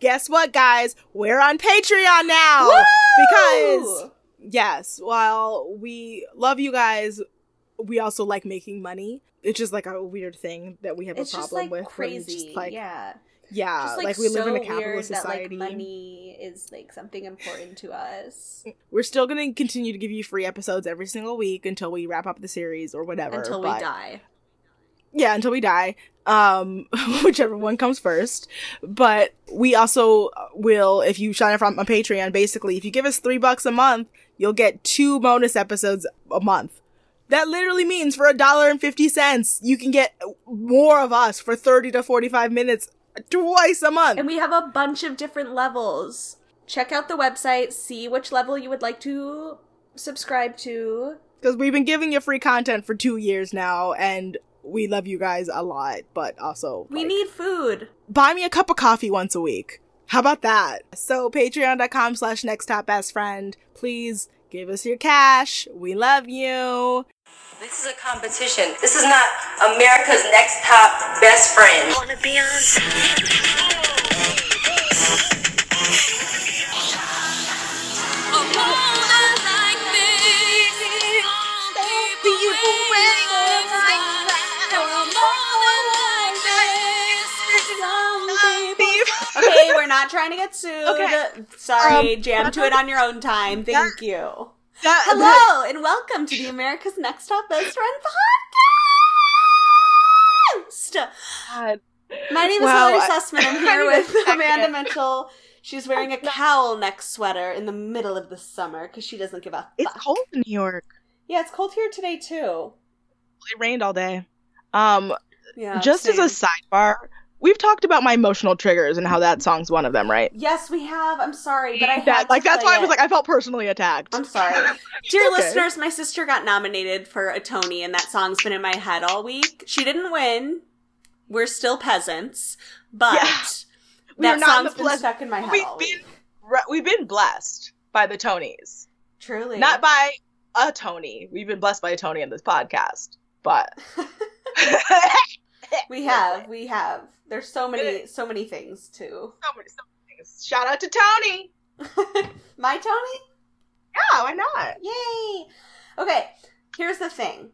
Guess what, guys? We're on Patreon now Woo! because yes, while we love you guys, we also like making money. It's just like a weird thing that we have it's a problem like with. crazy. just, like, yeah. yeah, Just, like, we live in a capitalist society. Like, money is like something important to us We're still going to continue to give you free episodes every single week until we wrap up the series or whatever. until we die. Yeah until we die um whichever one comes first but we also will if you sign up from on patreon basically if you give us three bucks a month you'll get two bonus episodes a month that literally means for a dollar and 50 cents you can get more of us for 30 to 45 minutes twice a month And we have a bunch of different levels. Check out the website, see which level you would like to subscribe to. because we've been giving you free content for two years now and we love you guys a lot but also We like, need food. buy me a cup of coffee once a week. How about that? So patreon.com slash next top best friend. Please give us your cash. We love you. This is a competition. This is not America's next top best friend. Wanna be on? We're not trying to get sued. Okay. Sorry, Um, jam to it on your own time. Thank you. That- Hello, and welcome to the America's Next Top Best Friend podcast. God. My name is Wow, Sussman. I'm here with. Amanda Mitchell. She's wearing a cowl neck sweater in the middle of the summer because she doesn't give a It's cold in New York. Yeah, it's cold here today too. It rained all day. Um, Yeah. just as a sidebar, we've talked about my emotional triggers and how that song's one of them, right? Yes, we have. I'm sorry, but I had That, like that's play why I was like I felt personally attacked. I'm sorry. Dear Okay. listeners, my sister got nominated for a Tony, and that song's been in my head all week. She didn't win. We're still peasants, but Yeah. We that not in song's been blessed- stuck in my head We've all been week. we've been blessed by the Tonys, Truly. not by a Tony. We've been blessed by a Tony in this podcast, but we have. We have. There's so many, so many things too. so many, so many things. Shout out to Tony. my Tony? Yeah, why not? Yay! Okay, here's the thing.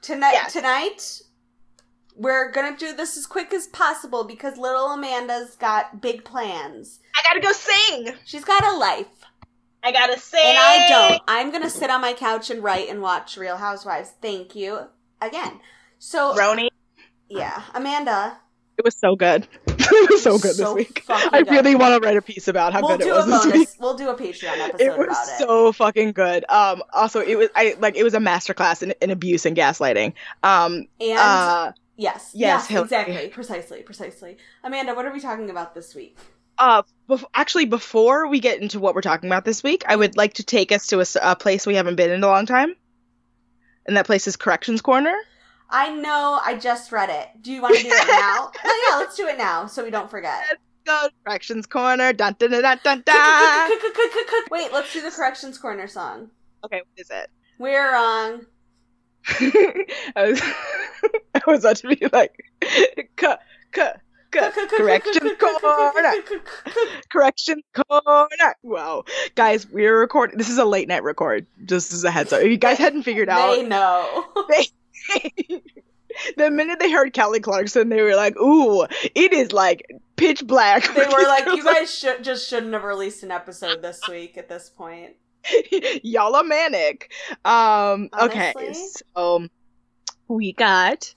Tonight, Yes. tonight, we're gonna do this as quick as possible because little Amanda's got big plans. I gotta go sing. She's got a life, I gotta sing. and I don't. I'm gonna sit on my couch and write and watch Real Housewives. Thank you again. So RHONY. Yeah, Amanda. It was so good. it was so good So this week. I good. really want to write a piece about how we'll good it was this week. We'll do a Patreon episode It was about it. so fucking good. Um, also, it was I like it was a masterclass in, in abuse and gaslighting. Um, and uh, yes, yes, exactly, precisely, precisely. Amanda, what are we talking about this week? uh, bef- actually, before we get into what we're talking about this week, I would like to take us to a place we haven't been in a long time, and that place is Corrections Corner. I know. I just read it. Do you want to do it now? oh yeah, let's do it now so we don't forget. Let's go Corrections Corner. Dun dun dun dun dun. Wait, let's do the corrections corner song. okay, what is it? We're wrong. I was I was about to be like, correction corner, correction corner. Wow, guys, we're recording. This is a late night record. Just as a heads up, if you guys hadn't figured out, They know. the minute they heard Kelly Clarkson, they were like, "Ooh, it is like pitch black." They were like, "You guys should just shouldn't have released an episode this week." At this point, y'all are manic. Um, okay, so we got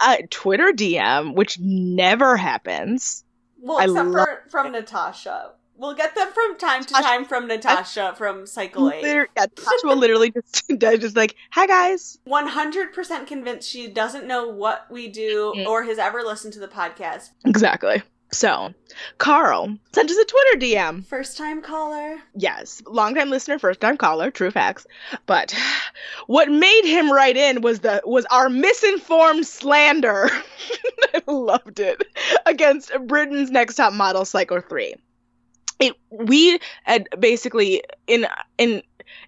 a Twitter DM, which never happens. well, except for from Natasha. We'll get them from time to Natasha- time from Natasha from Cycle Eight. Liter- yeah, Tasha will literally just just like, "Hi guys." One hundred percent convinced she doesn't know what we do or has ever listened to the podcast. Exactly. So, Carl sent us a Twitter DM. First time caller. Yes, long time listener, first time caller, true facts. But what made him write in was the was our misinformed slander. I loved it against Britain's Next Top Model Cycle Three. It we had basically in in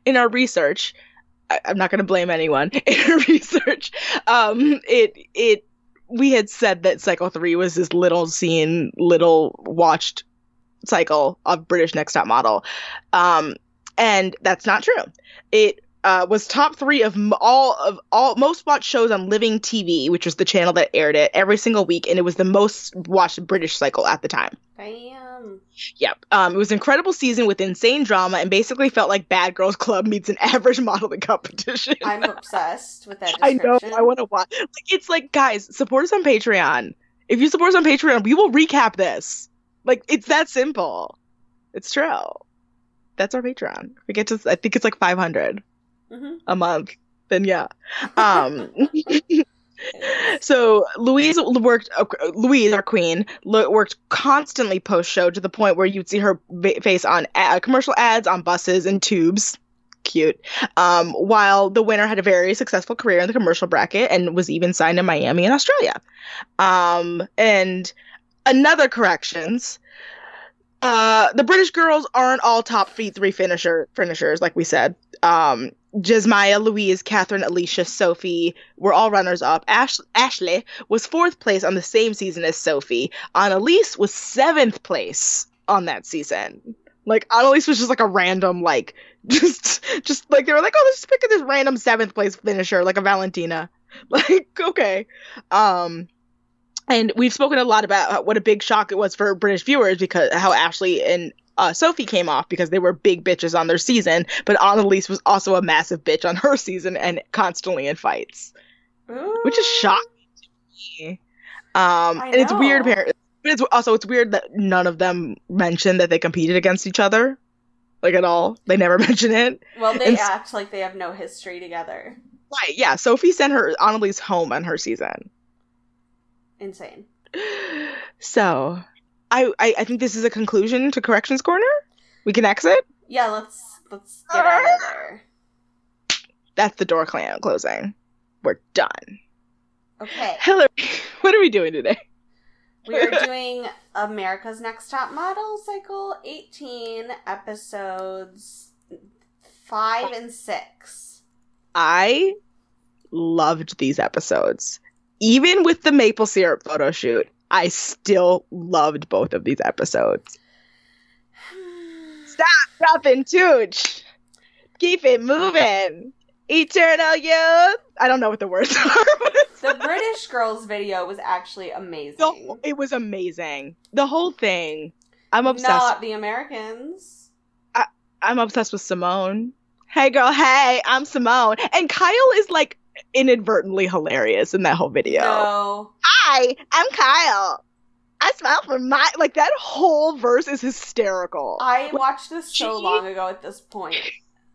in our research. I, I'm not going to blame anyone. In our research, um, it it we had said that Cycle Three was this little seen, little watched cycle of British Next Top Model. Um, and that's not true. It uh, was top three of all of all most watched shows on Living TV, which was the channel that aired it every single week, and it was the most watched British cycle at the time. Bam. Yep. Um, it was an incredible season with insane drama and basically felt like Bad Girls Club meets an average modeling competition. I'm obsessed with that I know. I want to watch. Like, it's like, guys, support us on Patreon. If you support us on Patreon, we will recap this. Like, it's that simple. It's true. That's our Patreon. We get to, I think it's like 500 Mhm. a month. Then yeah. Um, so Louise worked. Uh, Louise, our queen, worked constantly post show to the point where you'd see her face on a- commercial ads on buses and tubes. Cute. Um, while the winner had a very successful career in the commercial bracket and was even signed in Miami and Australia. Um, and another corrections. Uh, the British girls aren't all top feet three finisher finishers, like we said. Um, Jesmaya, Louise, Catherine, Alisha, Sophie were all runners up. Ash- Ashley was fourth place on the same season as Sophie. Annaliese was seventh place on that season. Like Annaliese was just like a random, like just just like they were like, oh, let's just pick this random seventh place finisher, like a Valentina. Like, okay. Um and we've spoken a lot about what a big shock it was for British viewers because how Ashley and uh, Sophie came off because they were big bitches on their season, but Annaliese was also a massive bitch on her season and constantly in fights, which is Ooh. shocking to me. Um, and it's weird, apparently, but it's also it's weird that none of them mentioned that they competed against each other, like at all. They never mention it. Well, they And act like they have no history together. Right? Yeah. Sophie sent her Annaliese home on her season. Insane. So, I, I I think this is a conclusion to corrections corner. We can exit. Yeah, let's let's get out of there. That's the door clam closing. We're done. Okay. Hillary, what are we doing today? We are doing America's Next Top Model Cycle 18 episodes 5 and 6. I loved these episodes. Even with the maple syrup photo shoot, I still loved both of these episodes. Stop, dropping, tooch. Keep it moving. Eternal youth. I don't know what the words are. The British Girls video was actually amazing. the, it was amazing. The whole thing. I'm obsessed. Not the Americans. I'm obsessed with Simone. Hey girl, hey, I'm Simone. And Kyle is like inadvertently hilarious in that whole video. No. Hi, I'm Kyle. I smile for my like that whole verse is hysterical. I watched this so Gee. long ago at this point.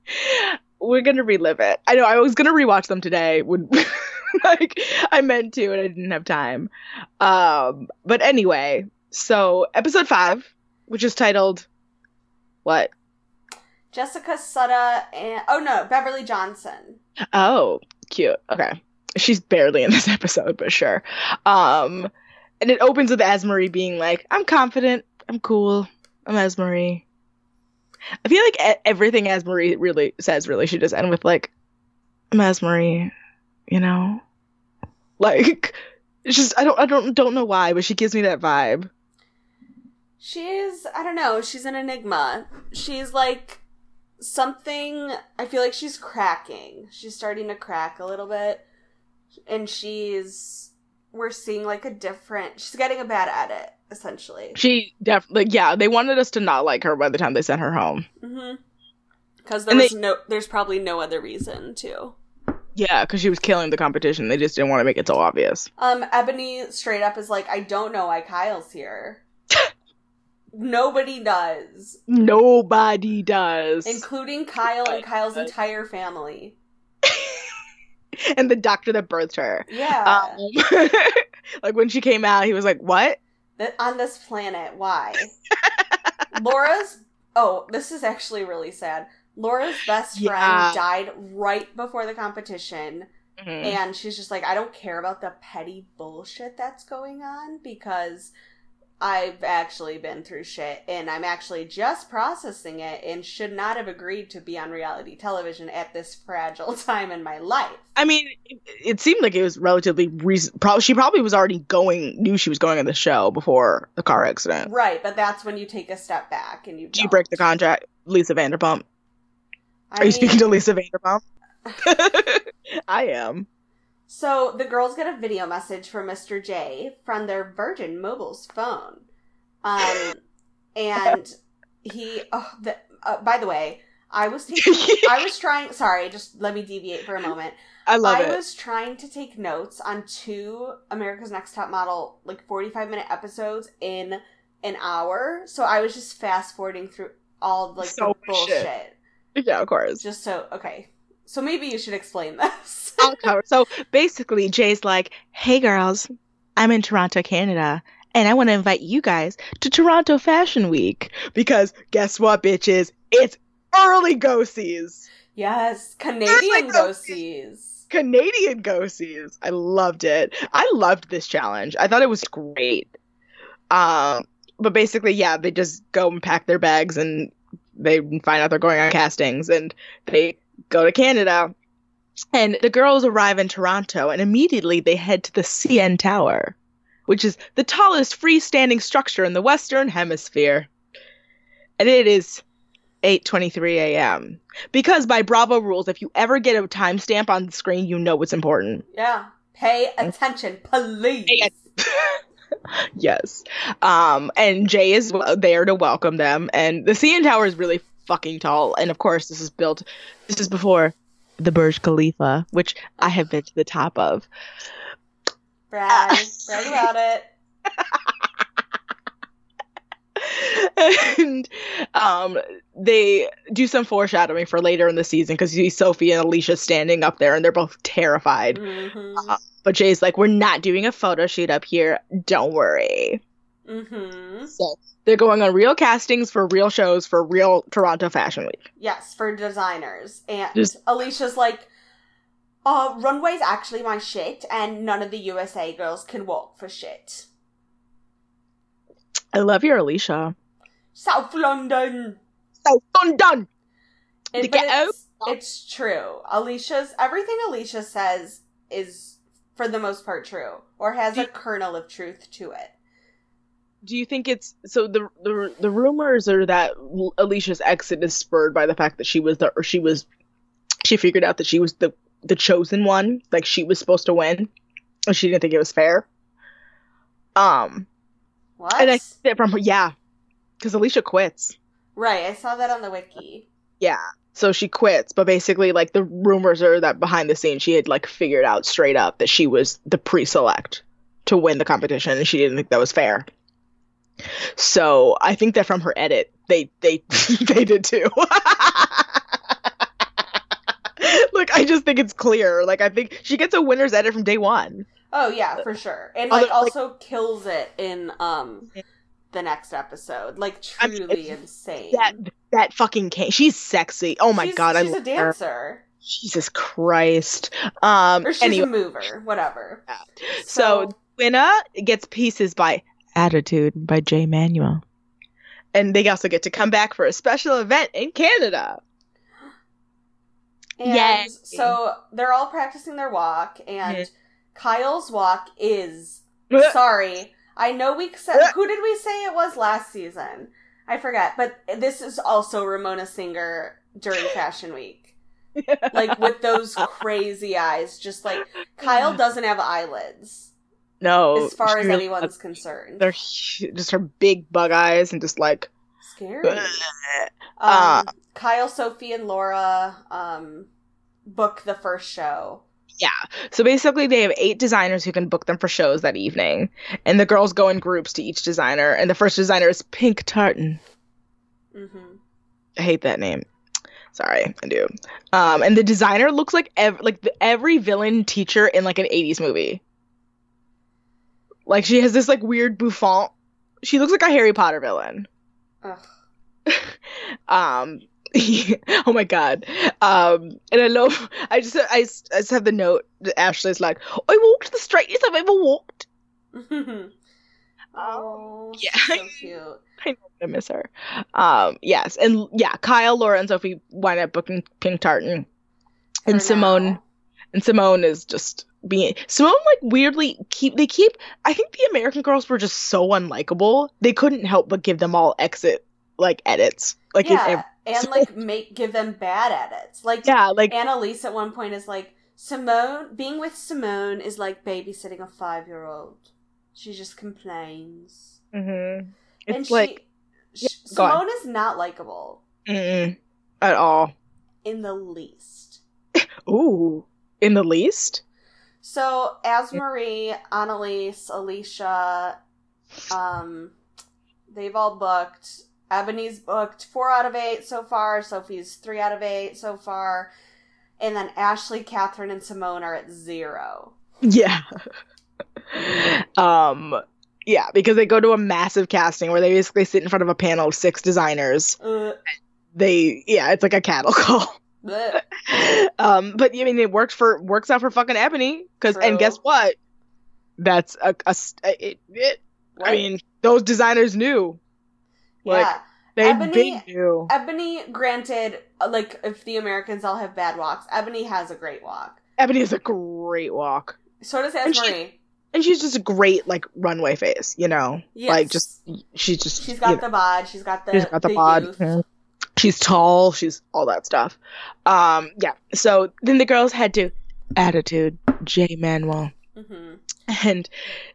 We're gonna relive it. I know I was gonna rewatch them today when like I meant to and I didn't have time. Um but anyway, so episode five, which is titled what? Jessica Sutta and oh no, Beverly Johnson. Oh, cute. Okay. She's barely in this episode, but sure. Um and it opens with AzMarie being like, I'm confident, I'm cool, I'm AzMarie. I feel like everything AzMarie really says really should just end with like, I'm AzMarie, you know? Like it's just I don't I don't don't know why, but she gives me that vibe. She's I don't know, she's an enigma. She's like something I feel like she's cracking. She's starting to crack a little bit. And she's we're seeing like a different she's getting a bad edit, essentially. She definitely yeah, they wanted us to not like her by the time they sent her home. Mm-hmm. Because there they- no there's probably no other reason to. Yeah, because she was killing the competition. They just didn't want to make it so obvious. Um, Ebony straight up is like, I don't know why Kyle's here. Nobody does, Nobody does. including Kyle and Kyle's entire family. and the doctor that birthed her. Yeah, Um, like when she came out, he was like, "What?" That on this planet, why? Laura's. Oh, this is actually really sad. Laura's best friend Yeah. died right before the competition, Mhm. and she's just like, I don't care about the petty bullshit that's going on because I've actually been through shit and I'm actually just processing it and should not have agreed to be on reality television at this fragile time in my life. I mean, it, it seemed like it was relatively recent. Probably she probably was already going, knew she was going on the show before the car accident. Right, but that's when you take a step back and you Do you break the contract, Lisa Vanderpump? I Are you mean, speaking to Lisa Vanderpump? I am. So the girls get a video message from Mr. J from their Virgin Mobile's phone. Um, and he, oh, the, uh, by the way, I was taking, I was trying, sorry, just let me deviate for a moment. I love I it. was trying to take notes on two America's Next Top Model, like 45 minute episodes in an hour. So I was just fast forwarding through all like So the much shit. bullshit. yeah, of course. Just so, okay. So maybe you should explain this. I'll cover. So basically, Jay's like, "Hey, girls, I'm in Toronto, Canada, and I want to invite you guys to Toronto Fashion Week because guess what, bitches? It's early go sees, yes, Canadian go sees. Canadian go sees. I loved it. I loved this challenge. I thought it was great. Um, but basically, yeah, they just go and pack their bags and they find out they're going on castings and they go to Canada. And the girls arrive in Toronto and immediately they head to the CN Tower, which is the tallest freestanding structure in the Western Hemisphere. And it is 8:23 a.m. Because by Bravo rules, if you ever get a timestamp on the screen, you know it's important. Yeah. Pay attention, please. Pay yes. Um, and Jay is there to welcome them, and the CN Tower is really fucking tall. And of course, this is built. This is before the Burj Khalifa, which I have been to the top of. Brag. Brag about it. and um, they do some foreshadowing for later in the season because you see Sophie and Alisha standing up there, and they're both terrified. Mm-hmm. Uh, But Jay's like, "We're not doing a photo shoot up here. Don't worry." Mm-hmm. So they're going on real castings for real shows for real Toronto Fashion Week. Yes, for designers. And Just- Alisha's like, uh, runway's actually my shit, and none of the USA girls can walk for shit. I love your Alisha. South London. South done. It- The ghetto? it's, it's true. Alisha's everything Alisha says is for the most part true, or has a kernel of truth to it. Do you think it's so? The the the rumors are that Alisha's exit is spurred by the fact that she was the or she was she figured out that she was the the chosen one, like she was supposed to win, and she didn't think it was fair. Um, What? and I from her, yeah, because Alisha quits. right, I saw that on the wiki. Yeah. So she quits, but basically, like the rumors are that behind the scenes she had like figured out straight up that she was the pre-select to win the competition, and she didn't think that was fair. So I think that from her edit, they they they did too. Look, I just think it's clear. Like I think she gets a winner's edit from day one. Oh yeah, for sure. And like also kills it in um the next episode. Like I mean, truly insane. That that fucking can She's sexy. Oh my She's- god, I she's a love her. dancer. Jesus Christ. Um. Or she's anyway, a mover, whatever. Yeah. So winner gets pieces by Attitude by Jay Manuel. And they also get to come back for a special event in Canada. and Yay. so they're all practicing their walk and Yeah. Kyle's walk is sorry. I know we said who did we say it was last season? I forget, but this is also Ramona Singer during Fashion Week. Like with those crazy eyes, just like Kyle doesn't have eyelids no, as far as really- anyone's concerned. they're just her big bug eyes and just like Scary. Um, Ah. Kyle, Sophie, and Laura um, book the first show. Yeah. So basically they have eight designers who can book them for shows that evening and the girls go in groups to each designer and the first designer is pink tartan Mm-hmm. I hate that name. Sorry, I do. Um, and the designer looks like ev- like the, every villain teacher in like an '80s movie. Like she has this like weird bouffant. She looks like a Harry Potter villain. Ugh. Um, oh my god. Um, and I love. I just I, I just have the note that Ashley's like, I walked the straightest I've ever walked. Oh, Yeah. she's so cute. I miss her. Um, yes, and yeah, Kyle, Laura, and Sophie wind up booking Pink Tartan, and For Simone, now. and Simone is just being Simone. Like weirdly, keep they keep. I think the American girls were just so unlikable. They couldn't help but give them all exit like edits. Like yeah, and like make give them bad edits. Like yeah, like Annaliese at one point is like Simone being with Simone is like babysitting a five year old. She just complains. mhm. it's and like she, sh go. Simone is not likable mm-mm, at all. in the least. Ooh, in the least. So as Marie, Annaliese, Alisha, um, they've all booked. Ebony's booked four out of eight so far. Sophie's three out of eight so far. And then Ashley, Catherine, and Simone are at zero. Yeah. um yeah, because they go to a massive casting where they basically sit in front of a panel of six designers. Uh, They yeah, it's like a cattle call. Bleh. um but I mean it worked for works out for fucking Ebony cuz and guess what? That's a, a s- it, it I mean those designers knew. Like yeah. they Ebony- big knew. Ebony, granted, uh, like if the Americans all have bad walks, Ebony has a great walk. Ebony is a great walk. So does And As she- Marie. And she's just a great like runway face, you know? Yes. Like just she's just she's got know. the bod. She's got the. she's got the, the bod. She's tall. She's all that stuff. Um, yeah. So then the girls head to Attitude, Jay Manuel, Mhm. and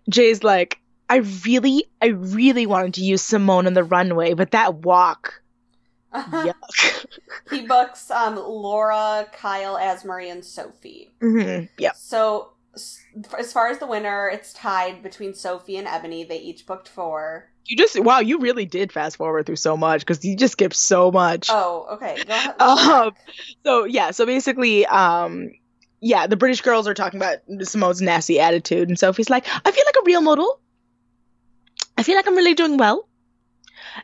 Jay's like, I really, I really wanted to use Simone on the runway, but that walk, yuck. he books um Laura, Kyle, AzMarie, and Sophie. hmm Yep. So s- as far as the winner, it's tied between Sophie and Ebony. They each booked four. You just wow, you really did fast forward through so much because you just skipped so much. Oh, okay. Um, so yeah, so basically, um, yeah, the British girls are talking about Simone's nasty attitude, and Sophie's like, I feel like a real model. I feel like I'm really doing well.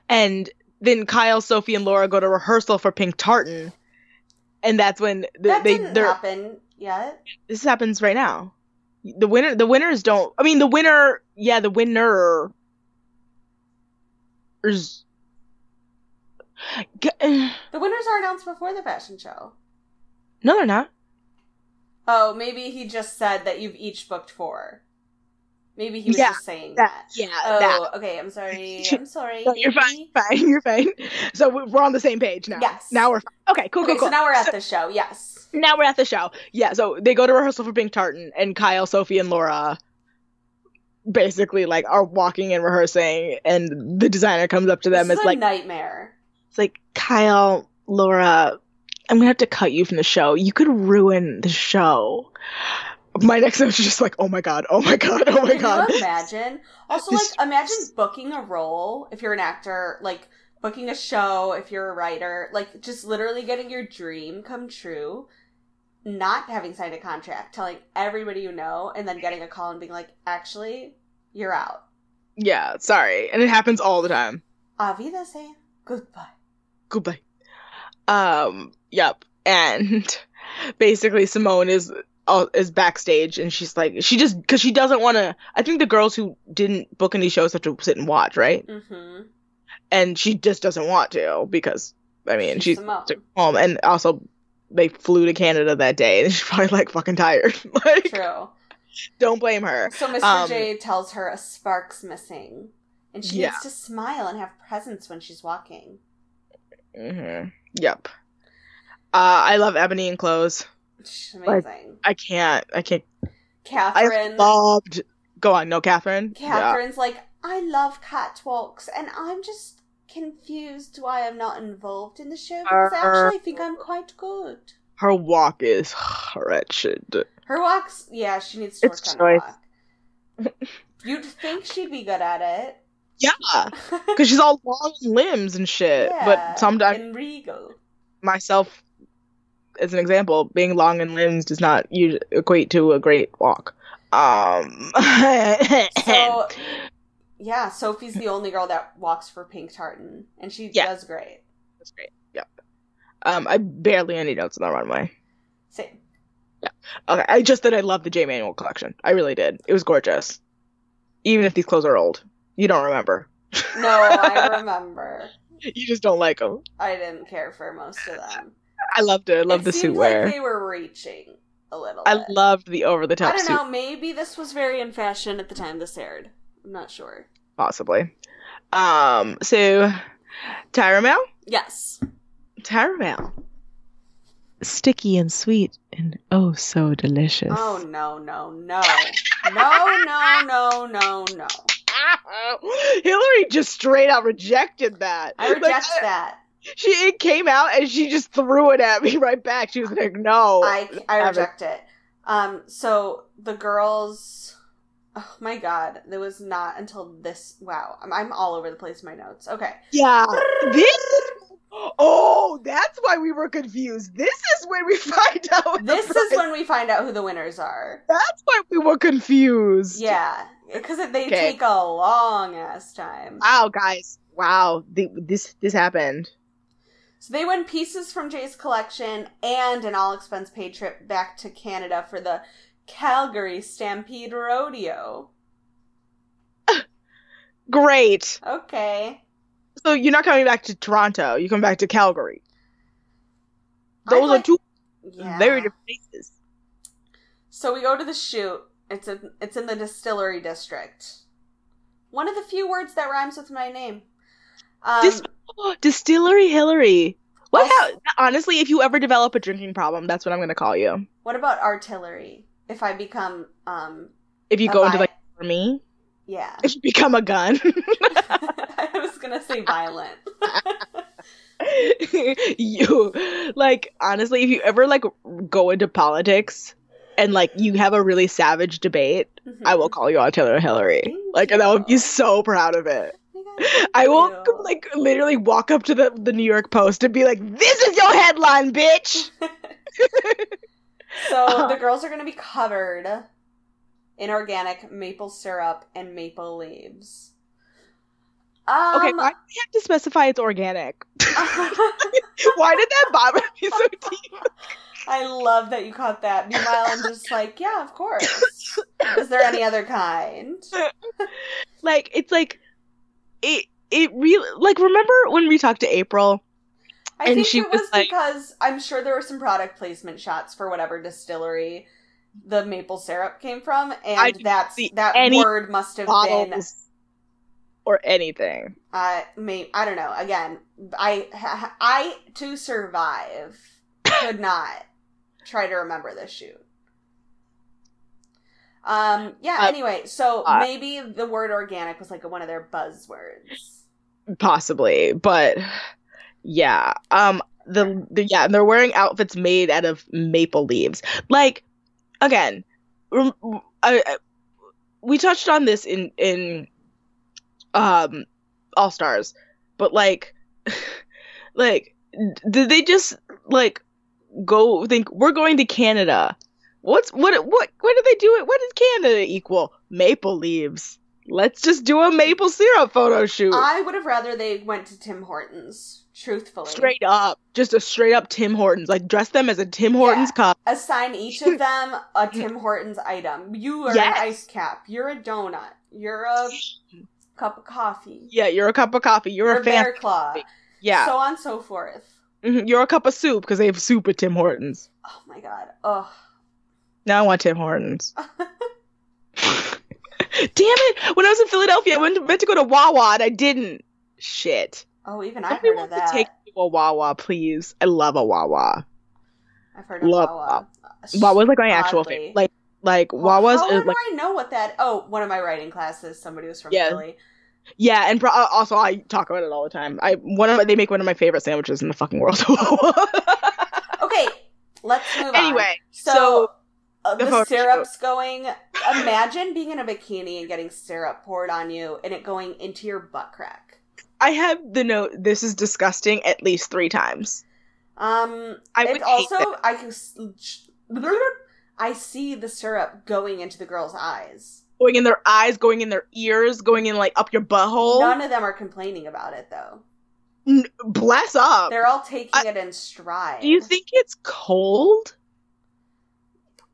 And then Kyle, Sophie, and Laura go to rehearsal for Pink Tartan, and that's when the, that they didn't they're happen yet. this happens right now. The winner, the winners don't. I mean, the winner, yeah, the winner. Eh, The winners are announced before the fashion show. no, they're not. Oh, maybe he just said that you've each booked four. Maybe he was Yeah, just saying That, that. yeah, Oh, that. okay. I'm sorry. I'm sorry. No, you're fine. Fine. You're fine. So we- we're on the same page now. Yes. Now we're fine. Okay. Cool. Okay, cool. Cool. so now we're at the show. Yes. now we're at the show. Yeah. So they go to rehearsal for Pink Tartan, and Kyle, Sophie, and Laura basically like are walking and rehearsing, and the designer comes up to them. It's like nightmare. it's like Kyle, Laura, I'm gonna have to cut you from the show. You could ruin the show. My next note is just like, oh my god, oh my god, oh my Can god. you imagine? Also, like, imagine booking a role if you're an actor, like booking a show if you're a writer, like just literally getting your dream come true, not having signed a contract, telling everybody you know, and then getting a call and being like, actually, you're out. Yeah. Sorry, and it happens all the time. Auf Wiedersehen. Goodbye. goodbye. Um, yep. And basically Simone is uh, is backstage and she's like she just cuz she doesn't want to I think the girls who didn't book any shows have to sit and watch, right? Mm-hmm. And she just doesn't want to because I mean, She's she's home and also they flew to Canada that day and she's probably like fucking tired. like True. don't blame her. So Mr. Um, J tells her a spark's missing, and she Yeah. needs to smile and have presence when she's walking. Mhm. Yep. Uh I love ebony and clothes. She's Like, amazing. I can't I can't Catherine. I Catherine. loved Go on, no Catherine. Yeah. Catherine's like, I love catwalks, and I'm just confused why I'm not involved in the show because I actually think I'm quite good. Her walk is wretched. Her walks, yeah, she needs to work It's on her walk. You'd think she'd be good at it. Yeah, because she's all long limbs and shit. Yeah, But sometimes and regal. myself, as an example, being long in limbs does not equate to a great walk. Um. So, yeah, Sophie's the only girl that walks for Pink Tartan, and she Yeah. does great. That's great. Yep. Um, I barely any notes on the runway. Same. Yeah. Okay, I just that I love the Jay Manuel collection. I really did. It was gorgeous. Even if these clothes are old. You don't remember. No, I remember. You just don't like them. I didn't care for most of them. I loved it. I loved it the suit seemed wear. Like they were reaching a little. I bit. loved the over the top. I don't suit, know. Maybe this was very in fashion at the time this aired. I'm not sure. Possibly. Um, so Tyramel? Yes. Tyramel. Sticky and sweet and oh so delicious. Oh no, no, no. No, no, no, no, no. Hillary just straight out rejected that. I reject like, that. She it came out and she just threw it at me right back. She was like, "No, I I reject it." Um, so the girls Oh my god! There was not until this. Wow, I'm, I'm all over the place. in My notes. Okay. Yeah. This. Oh, that's why we were confused. This is when we find out. This is when we find out who the winners are. That's why we were confused. Yeah, because they Okay. take a long ass time. Wow, guys. Wow. The, this this happened. So they win pieces from Jay's collection and an all expense paid trip back to Canada for the Calgary Stampede Rodeo. Great. Okay. So you're not coming back to Toronto. You come back to Calgary. Those like- are two Yeah. very different places. So we go to the shoot. It's in it's in the distillery district. One of the few words that rhymes with my name. Um, Dis- Distillery Hillary. What? Honestly, if you ever develop a drinking problem, that's what I'm going to call you. what about artillery? If I become um If you go into like army, yeah. if you become a gun. I was gonna say violent. you like honestly, if you ever like go into politics and like you have a really savage debate, I will call you Artillery Hillary. Thank Like, and I will be so proud of it. I will you. like literally walk up to the the New York Post and be like, "This is your headline, bitch." So Uh-huh. the girls are going to be covered in organic maple syrup and maple leaves. Um, okay, why do we have to specify it's organic? why did that bother me so deep? I love that you caught that. Meanwhile, I'm just like, yeah, of course. Is there any other kind? Like, it's like it. It really like remember when we talked to April I And think she it was was like- because I'm sure there were some product placement shots for whatever distillery the maple syrup came from, and that's that word must have been or anything? uh may I don't know. Again, I I to survive could not try to remember this shoot. Um yeah, Uh, anyway, so uh, maybe the word organic was like one of their buzzwords. Possibly, but yeah. Um the, the yeah, and they're wearing outfits made out of maple leaves. Like again, I, I- we touched on this in in um All Stars, but like like did they just like go think we're going to Canada? What's what what what do they do it? What does Canada equal? Maple leaves. Let's just do a maple syrup photo shoot. I would have rather they went to Tim Hortons, truthfully. straight up just a straight up tim hortons like dress them as a tim hortons Yeah. cup assign each of them a Tim Hortons item. You are Yes. an ice cap. You're a donut. You're a cup of coffee. yeah you're a cup of coffee you're, You're a fan bear claw. yeah So on and so forth. Mhm, you're a cup of soup because they have soup at tim hortons Oh my god. Ugh. now i want tim hortons damn it when i was in philadelphia i went to, meant to go to wawa and i didn't shit Oh, even Somebody heard of wants that. to take me to a wawa please i love a wawa I've heard of love Wawa. wawa's like my actual Oddly. favorite like like Well, wawa's How is do like I know what that? Oh, one of my writing classes. Somebody was from Yeah. Philly. yeah and pro- uh, also i talk about it all the time i one of my, they make one of my favorite sandwiches in the fucking world Okay, let's move on. Anyway, so, so uh, the syrup's going. Imagine being in a bikini and getting syrup poured on you, and it going into your butt crack. I have the note. This is disgusting at least three times. Um, I would also. I can. I see the syrup going into the girl's eyes. Going in their eyes, going in their ears, going in like up your butthole. None of them are complaining about it though. N- bless up. They're all taking I- it in stride. Do you think it's cold?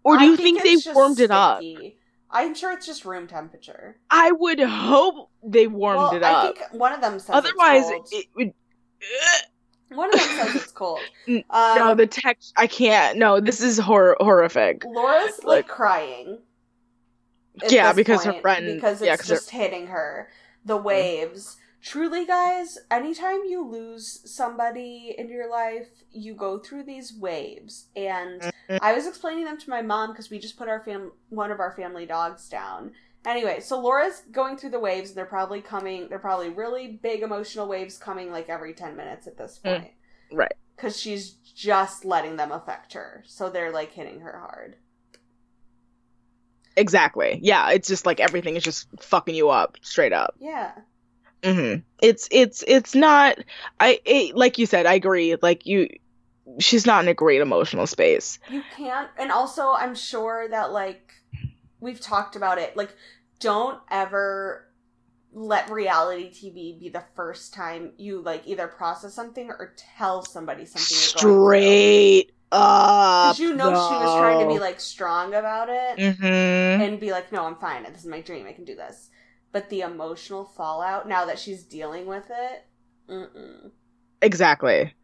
Or do I you think, it's they just warmed it up? I'm sure it's just room temperature. I would hope they warmed well, it I up. think one of them says Otherwise, it's cold. it would. One of them says it's cold. Um, no, the text. I can't. No, this is hor- horrific. Laura's like, like- crying. Yeah, because her friend- Because it's yeah, 'cause her- just hitting her. The waves. Truly, guys, anytime you lose somebody in your life, you go through these waves. And Mhm. I was explaining them to my mom because we just put our fam one of our family dogs down. Anyway, so Laura's going through the waves, and they're probably coming. They're probably really big emotional waves coming like every ten minutes at this Mm. point Right. because she's just letting them affect her. So they're like hitting her hard. Exactly. Yeah, it's just like everything is just fucking you up straight up. Yeah. Hmm It's it's it's not. I it, like you said. I agree. Like you, she's not in a great emotional space. You can't. And also, I'm sure that, like, we've talked about it. Like, don't ever let reality TV be the first time you, like, either process something or tell somebody something you're going Straight up. Because you know she was trying to be, like, strong about it Mm-hmm. and be like, no, I'm fine. This is my dream. I can do this. But the emotional fallout, now that she's dealing with it, mm-mm. Exactly.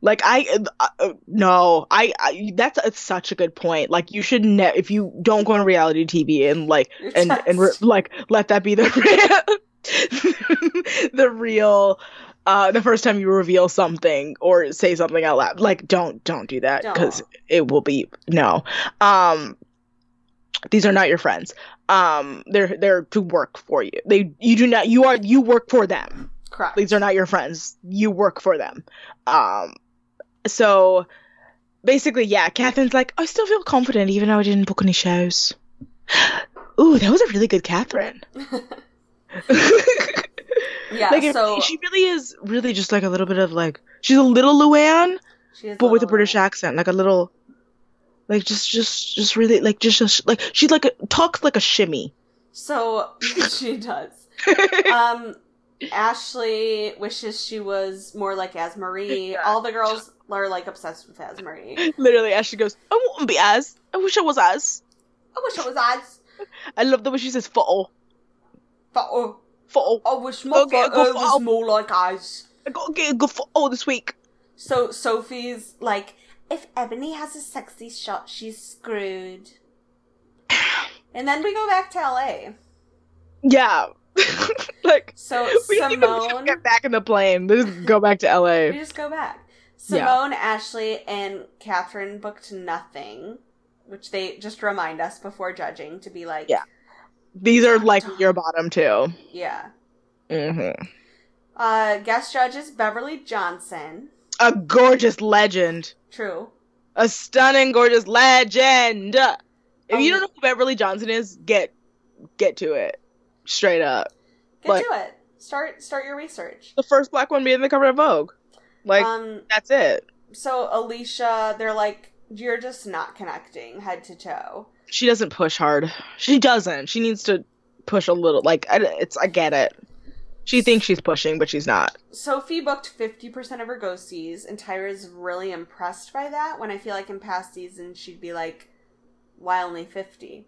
Like I uh, uh, no, I, I that's a, such a good point. Like you should ne- if you don't go on reality TV and like and and re- like let that be the real, the real uh the first time you reveal something or say something out loud. Like don't don't do that cuz it will be no. Um these are not your friends. Um they're they're to work for you. They you do not you are you work for them correct. these are not your friends you work for them um so basically yeah catherine's like i still feel confident even though i didn't book any shows ooh that was a really good catherine yeah. like so she really is really just like a little bit of like she's a little luann but with a british accent like a little like just just just really like just, just like she's like talks like a shimmy So she does. Um, Ashley wishes she was more like AzMarie. All the girls are like obsessed with AzMarie. literally as she goes i want to be as i wish i was as I wish it was as. i love the way she says football But oh, I wish my Okay, photo was more like as. I gotta get a good football this week. So Sophie's like, if Ebony has a sexy shot, she's screwed. And then we go back to LA. Yeah. like So we Simone. get back in the plane. They just go back to LA. We just go back. Yeah. Simone, Ashley, and Catherine booked nothing, which they just remind us before judging to be like, Yeah. These are like your bottom two. yeah. hmm Uh, guest judges Beverly Johnson. A gorgeous legend. True. A stunning, gorgeous legend. If you Um, don't know who Beverly Johnson is, get get to it. Straight up. Get Like- to it. Start start your research. The first black one being the cover of Vogue. Like um. that's it. So Alisha, they're like, you're just not connecting head to toe. She doesn't push hard. She doesn't. She needs to push a little. Like it's I get it. She thinks she's pushing, but she's not. Sophie booked 50% of her go-sees, and Tyra's really impressed by that when I feel like in past seasons she'd be like, why only 50?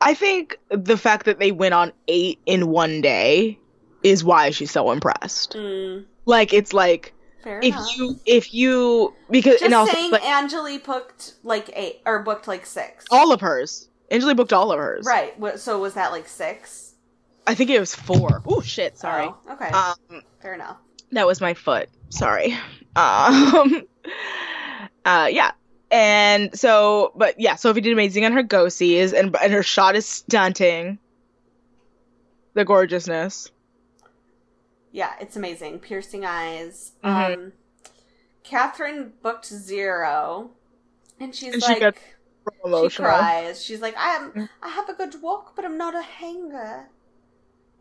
I think the fact that they went on eight in one day is why she's so impressed. Mm, Like it's like fair if enough. you if you because Just and also saying, like, Angeli booked like eight, or booked like six. all of hers. Angela booked all of hers. Right. So was that like six? I think it was four. Oh shit! Sorry. Oh, okay. Um, fair enough. that was my foot. Sorry. Um. uh. Yeah. And so, but yeah, Sophie did amazing on her go-sees, and and her shot is stunting. The gorgeousness. Yeah, it's amazing. Piercing eyes. Mhm. Um, Catherine booked zero, and she's And she like, got she cries. She's like, I am, Mm. I have a good walk, but I'm not a hanger.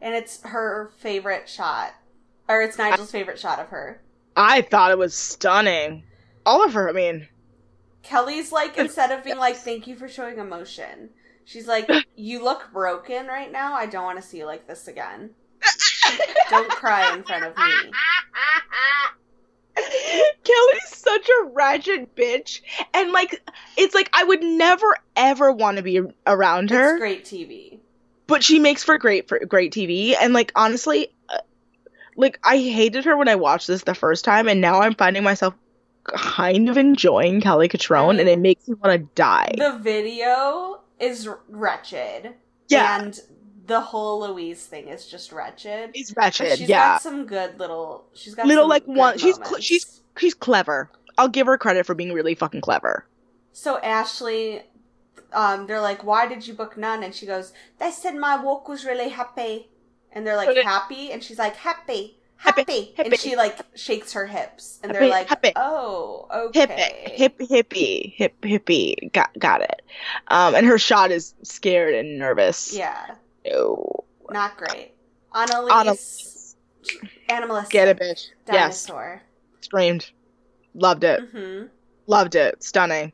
And it's her favorite shot, or it's Nigel's favorite shot of her. I thought it was stunning. All of her. I mean, Kelly's like, instead of being like, thank you for showing emotion, she's like, you look broken right now. I don't want to see you like this again. don't cry in front of me. Kelly's such a ratchet bitch, and like it's like I would never ever want to be around her. It's great TV. But she makes for great for great TV. And like honestly, uh, like I hated her when I watched this the first time, and now I'm finding myself kind of enjoying Kelly Cutrone, and it makes me want to die. The video is wretched. yeah, And the whole Louise thing is just wretched. it's But wretched. she's Yeah, got some good little. She's got little some like good one. She's cl- she's she's clever. I'll give her credit for being really fucking clever. So Ashley, um, they're like, "Why did you book none?" And she goes, "They said my walk was really happy." And they're like, "Happy?" And she's like, "Happy, Happy, happy." And she like shakes her hips, and Happy, they're like, happy. "Oh, okay." hip, hippie, hip, hippie. Got, got it. Um, and her shot is scared and nervous. Yeah, No. not great. Annaliese, Annaliese. animalistic, Get it, bitch. Yes. dinosaur. Screamed. Loved it. hmm Loved it. Stunning.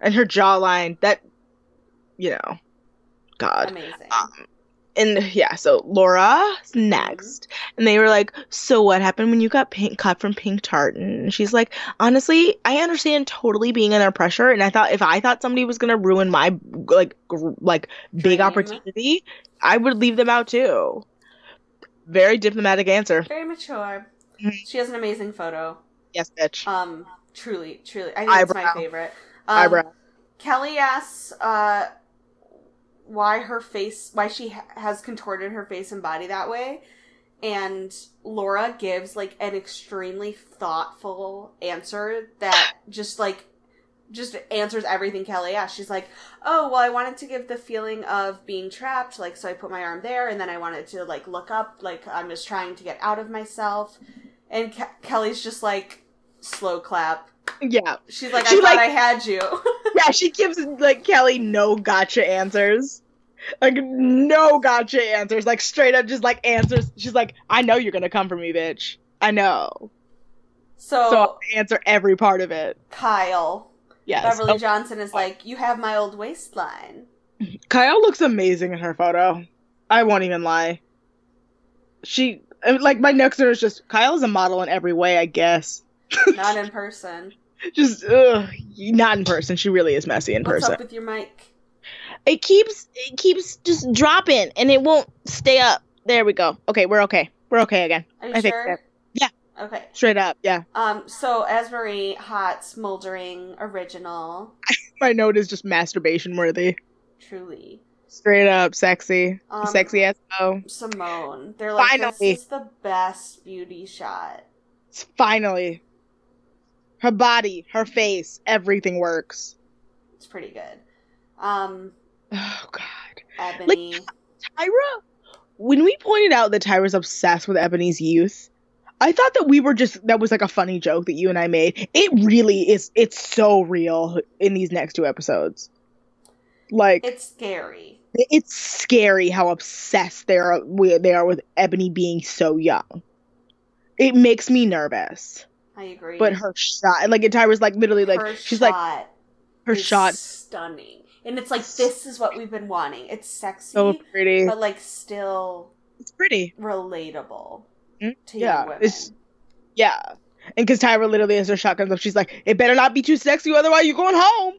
And her jawline, that, you know, God. Amazing. Um, and yeah, so Laura's next. And they were like, So what happened when you got pink cut from Pink Tartan? And she's like, Honestly, I understand totally being under pressure. And I thought if I thought somebody was gonna ruin my like gr- like big Dream. opportunity, I would leave them out too. Very diplomatic answer. Very mature. Mhm. She has an amazing photo. Yes, bitch. Um, truly, truly, I think it's my favorite. Um, Eyebrow. Kelly asks uh, why her face, why she ha- has contorted her face and body that way, and Laura gives like an extremely thoughtful answer that just like just answers everything Kelly asked. She's like, "Oh, well, I wanted to give the feeling of being trapped, like so I put my arm there, and then I wanted to like look up, like I'm just trying to get out of myself." And Ke- Kelly's just like slow clap. Yeah. She's like, She, thought like- I had you." Yeah, she gives like Kelly no gotcha answers. Like no gotcha answers. Like straight up just like answers. She's like, I know you're gonna come for me, bitch. I know. so, So I'll answer every part of it. Kyle, Yes. Beverly Oh, Johnson is like, "You have my old waistline." Kyle looks amazing in her photo. I won't even lie. She uh, like my next one is just Kyle's a model in every way, I guess. Not in person. Just ugh, not in person. She really is messy in What's person. What's up with your mic? it keeps it keeps just dropping and it won't stay up. There we go. Okay, we're okay. We're okay again. Are you I sure? that- yeah. Okay. Straight up, yeah. Um. So AzMarie, hot, smoldering, original, My note is just masturbation worthy. truly. Straight up, sexy, Um, sexy as oh. Simone. They're like, Finally. this is the best beauty shot. Finally, her body, her face, everything works. It's pretty good. Um. Oh God, Ebony. Tyra. When we pointed out that Tyra's obsessed with Ebony's youth, I thought that we were just that was like a funny joke that you and I made. It really is. It's so real in these next two episodes. Like it's scary. it's scary how obsessed they are they are with Ebony being so young. It makes me nervous. I agree. But her shot, like, and Tyra's like literally like Her she's like her shot stunning, and it's like this is what we've been wanting. It's sexy, so pretty. but like still It's pretty. relatable Mm, to yeah, women. it's- Yeah, and because Tyra literally as her shot comes up, she's like, "It better not be too sexy, otherwise you're going home."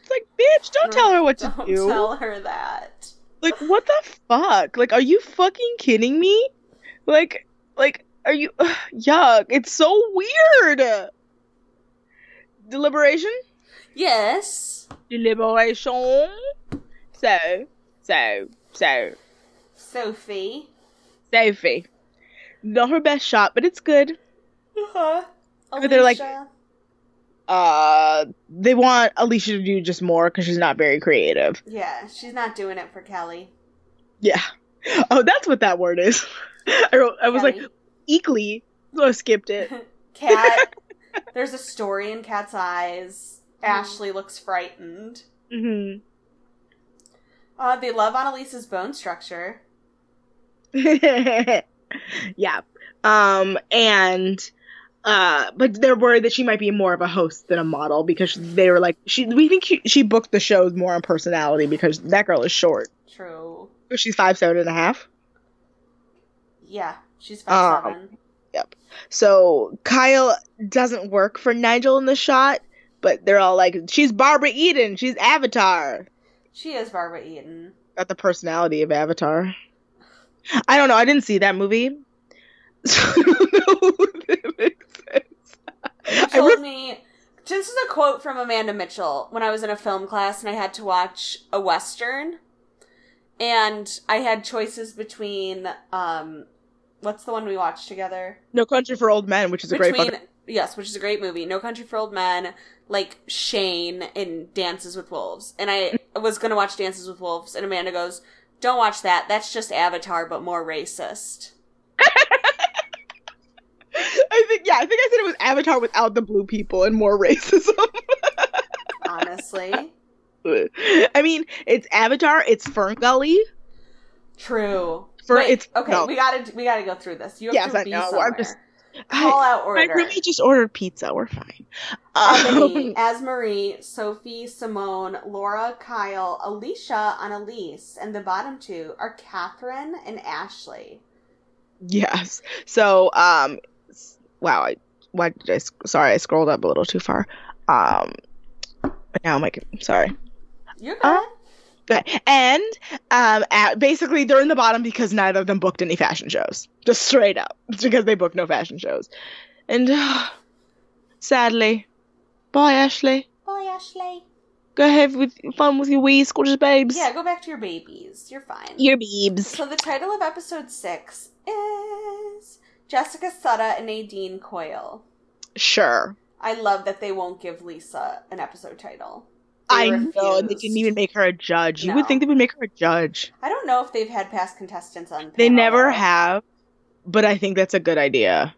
It's like, bitch, don't tell her what to Don't do. tell her that. Like, what the fuck? Like, are you fucking kidding me? Like, like, are you? Ugh, yuck! It's so weird. Deliberation. Yes, Deliberation. So, so, so, Sophie. Sophie. Not her best shot, but it's good. Uh-huh. But they're like- Uh, they want Alisha to do just more because she's not very creative. yeah, she's not doing it for Kelly. Yeah. Oh, that's what that word is. I wrote. I was like Kelly. equally, so I skipped it. Cat. There's a story in Cat's eyes. Ashley looks frightened. hmm Uh, they love Annaliese's bone structure. yeah. Um, and uh, but they're worried that she might be more of a host than a model because they were like, she. We think she, she booked the shows more on personality because that girl is short. True. She's five seven and a half. Yeah, she's five Um, seven. So Kyle doesn't work for Nigel in the shot but they're all like, she's Barbara Eden, she's Avatar. She is Barbara Eden. Got the personality of Avatar. I don't know. I didn't see that movie. So I don't know if it makes sense. You told re- me. This is a quote from Amanda Mitchell when I was in a film class and I had to watch a western, and I had choices between um, what's the one we watched together? no Country for Old Men, which is a great between fucking. yes, which is a great movie. No Country for Old Men, like Shane in Dances with Wolves, and I was gonna watch Dances with Wolves, and Amanda goes, "Don't watch that. That's just Avatar, but more racist." I think yeah, I think I said it was Avatar without the blue people and more racism. Honestly, I mean, it's Avatar, it's Fern Gully. true. For Wait, it's okay. no. We gotta we gotta go through this. You have Yes, to I be know. I'm just- Call I- out order. roommate just ordered pizza. We're fine. Um, AzMarie, Sophie, Simone, Laura, Kyle, Alisha, Annaliese, and the bottom two are Catherine and Ashley. yes. So, um, wow. I why did I? Sorry, I scrolled up a little too far. Um, now I'm like, sorry. You're good. Okay. And um, at, basically they're in the bottom because neither of them booked any fashion shows. Just straight up, it's because they booked no fashion shows. And sadly, bye Ashley. Bye, Ashley. Go have with fun with your wee gorgeous babes. Yeah, go back to your babies. You're fine. Your beebs. So the title of episode six is Jessica Sutta and Nadine Coyle. Sure. I love that they won't give Lisa an episode title. I know they didn't even make her a judge. You would think they would make her a judge. I don't know if they've had past contestants on. They never have, but I think that's a good idea.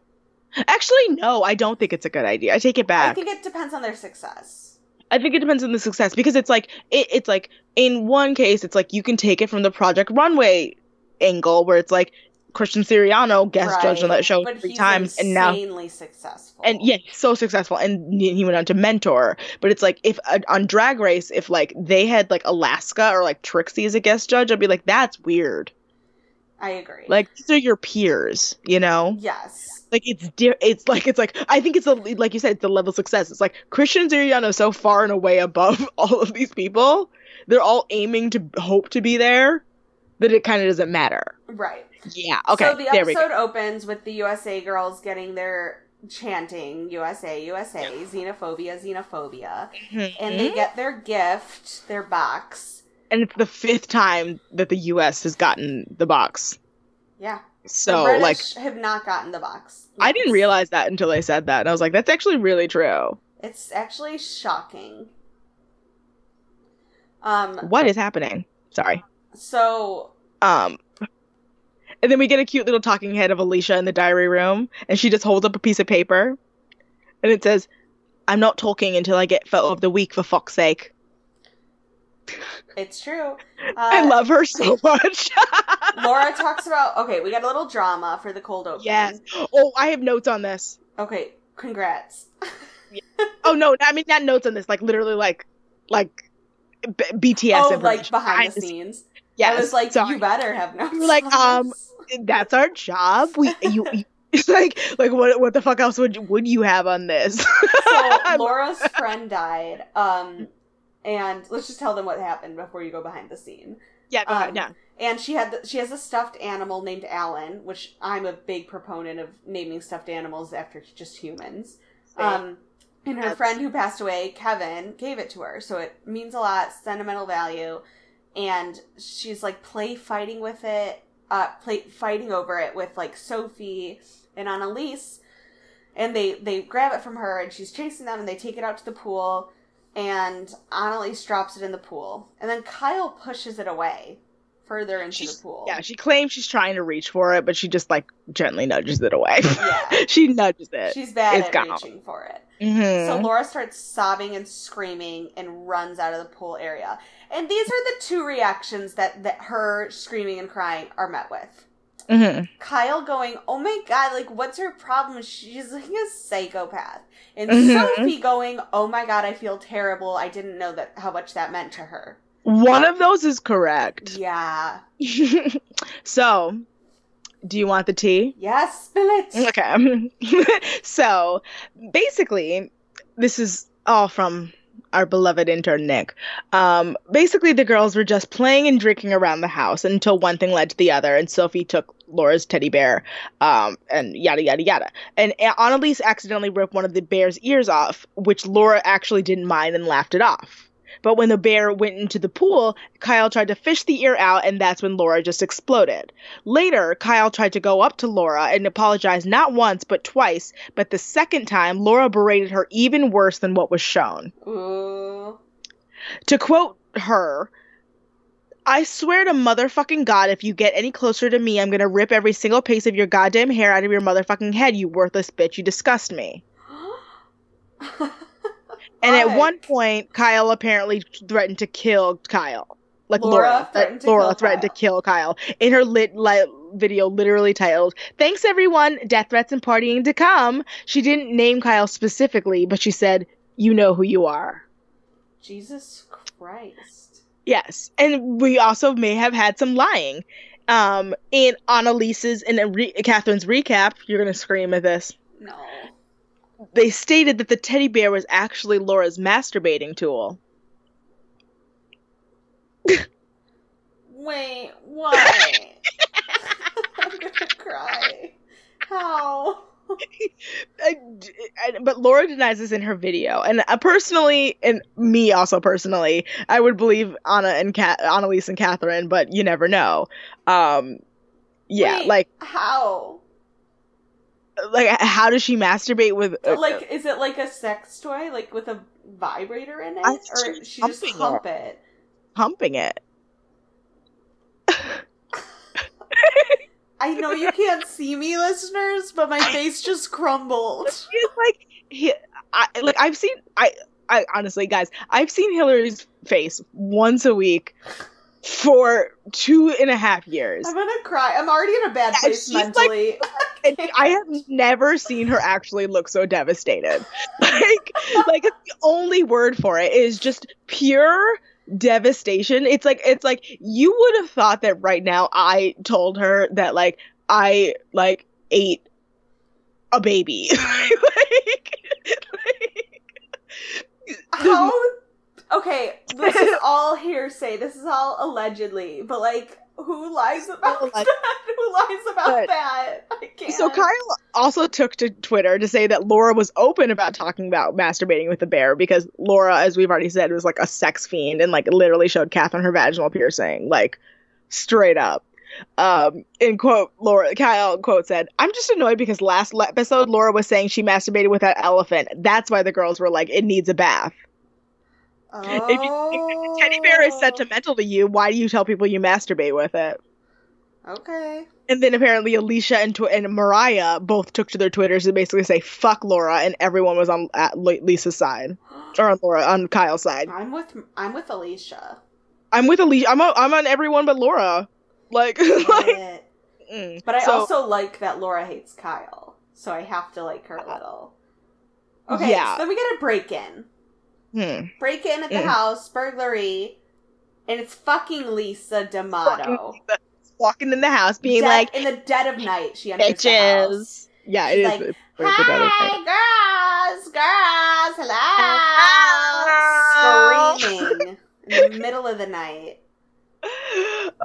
Actually, no, I don't think it's a good idea. I take it back. I think it depends on their success. I think it depends on the success because it's like it, it's like in one case it's like you can take it from the Project Runway angle where it's like Christian Siriano guest judged on that show but three times and now insanely successful. and yeah so successful and he went on to mentor but it's like if uh, on Drag Race if like they had like Alaska or like Trixie as a guest judge I'd be like that's weird I agree. like these are your peers you know yes, like it's di- it's like it's like I think it's a like you said it's the level of success. It's like Christian Siriano is so far and away above all of these people. They're all aiming to hope to be there that it kind of doesn't matter. right. Yeah. Okay. So the episode opens with the USA girls getting their chanting USA, USA, xenophobia, xenophobia, and they Mhm. get their gift, their box. and it's the fifth time that the U.S. has gotten the box. Yeah. So like have not gotten the box. I didn't realize that until they said that, and I was like, that's actually really true. It's actually shocking. Um. What is happening? Sorry. So Um, and then we get a cute little talking head of Alisha in the diary room, and she just holds up a piece of paper, and it says, "I'm not talking until I get photo of the week, for fuck's sake." it's true. I Uh, love her so much. Laura talks about. Okay, we got a little drama for the cold open. yes. Oh, I have notes on this. Okay. Congrats. Oh no, I mean not notes on this, like literally, like, like B- BTS. oh, like behind the scenes. Yes. I was like, sorry. you better have notes. were like, um. That's our job. We you. you it's like like what what the fuck else would you, would you have on this? so Laura's friend died. Um, and let's just tell them what happened before you go behind the scene. yeah, go ahead, um, yeah. And she had the, she has a stuffed animal named Alan, which I'm a big proponent of naming stuffed animals after just humans. Um, and her That's- friend who passed away, Kevin, gave it to her, so it means a lot, sentimental value. And she's like play fighting with it, uh, play fighting over it with like Sophie and Annaliese, and they they grab it from her, and she's chasing them, and they take it out to the pool, and Annaliese drops it in the pool, and then Kyle pushes it away further into She's- the pool. Yeah, she claims she's trying to reach for it, but she just like gently nudges it away. Yeah. she nudges it. She's bad It's at gone. reaching for it. Mhm. So Laura starts sobbing and screaming and runs out of the pool area. And these are the two reactions that, that her screaming and crying are met with. Mhm. Kyle going, Oh my god, like what's her problem? She's like a psychopath. And Mhm. Sophie going, Oh my god, I feel terrible. I didn't know that how much that meant to her. One of those is correct. Yeah. so, do you want the tea? Yes, spill it. Okay. so, basically, this is all from our beloved intern Nick. Um, basically, the girls were just playing and drinking around the house until one thing led to the other, and Sophie took Laura's teddy bear, um, and yada yada yada. And Annaliese accidentally ripped one of the bear's ears off, which Laura actually didn't mind and laughed it off. But when the bear went into the pool, Kyle tried to fish the ear out, and that's when Laura just exploded. Later, Kyle tried to go up to Laura and apologize not once, but twice. But the second time, Laura berated her even worse than what was shown. Ooh. To quote her, I swear to motherfucking God, if you get any closer to me, I'm gonna rip every single piece of your goddamn hair out of your motherfucking head, you worthless bitch. You disgust me. And at one point, Kyle apparently threatened to kill Kyle. Like Laura Laura, threatened to Laura kill threatened to Kyle. kill Kyle in her lit li- video, literally titled "Thanks everyone, death threats and partying to come." She didn't name Kyle specifically, but she said, "You know who you are." Jesus Christ. Yes, and we also may have had some lying. Um, in Annaliese's and re- Catherine's recap, you're gonna scream at this. No. They stated that the teddy bear was actually Laura's masturbating tool. Wait, why? I'm gonna cry. How? I- I- but Laura denies this in her video, and uh, personally, and me also personally, I would believe Anna and Kat, Annaliese and Catherine, but you never know. Um, yeah, Wait, like, how? Like how does she masturbate with? uh, Like, is it like a sex toy, like with a vibrator in it, or she just hump it? humping it? I know you can't see me, listeners, but my face just crumbled. It's like he, I, like I've seen I I honestly guys I've seen Hillary's face once a week for two and a half years. I'm gonna cry. I'm already in a bad Yeah, place she's like- mentally. and I have never seen her actually look so devastated. Like, like the only word for it is just pure devastation. It's like it's like you would have thought that right now I told her that like I like ate a baby. like, like, How? Okay, this is all hearsay. This is all allegedly, but like, who lies about that? Who lies about But- that? I can't. So Kyle also took to Twitter to say that Laura was open about talking about masturbating with the bear because Laura, as we've already said, was like a sex fiend and like literally showed Catherine her vaginal piercing, like straight up. Um, in quote, Laura Kyle quote said, "I'm just annoyed because last episode Laura was saying she masturbated with that elephant. That's why the girls were like, it needs a bath. Oh. If you the teddy bear is sentimental to you, why do you tell people you masturbate with it?" Okay. And then apparently Alisha and, Tw- and Mariah both took to their Twitters to basically say "fuck Laura," and everyone was on at Lisa's side or on Laura on Kyle's side. I'm with I'm with Alisha. I'm with Alisha. I'm on, I'm on everyone but Laura. Like, like But, mm. but I So- also like that Laura hates Kyle, so I have to like her a little. Okay, Yeah. so then we get a break in. Hmm. Break in at the Mm. house, burglary, and it's fucking Lisa D'Amato. walking in the house, being Dead- like, in the dead of night, she enters the house. "Bitches." Yeah, She's it is. like, it's pretty good, Hi, girls, girls, Hello. hello! Screaming in the middle of the night.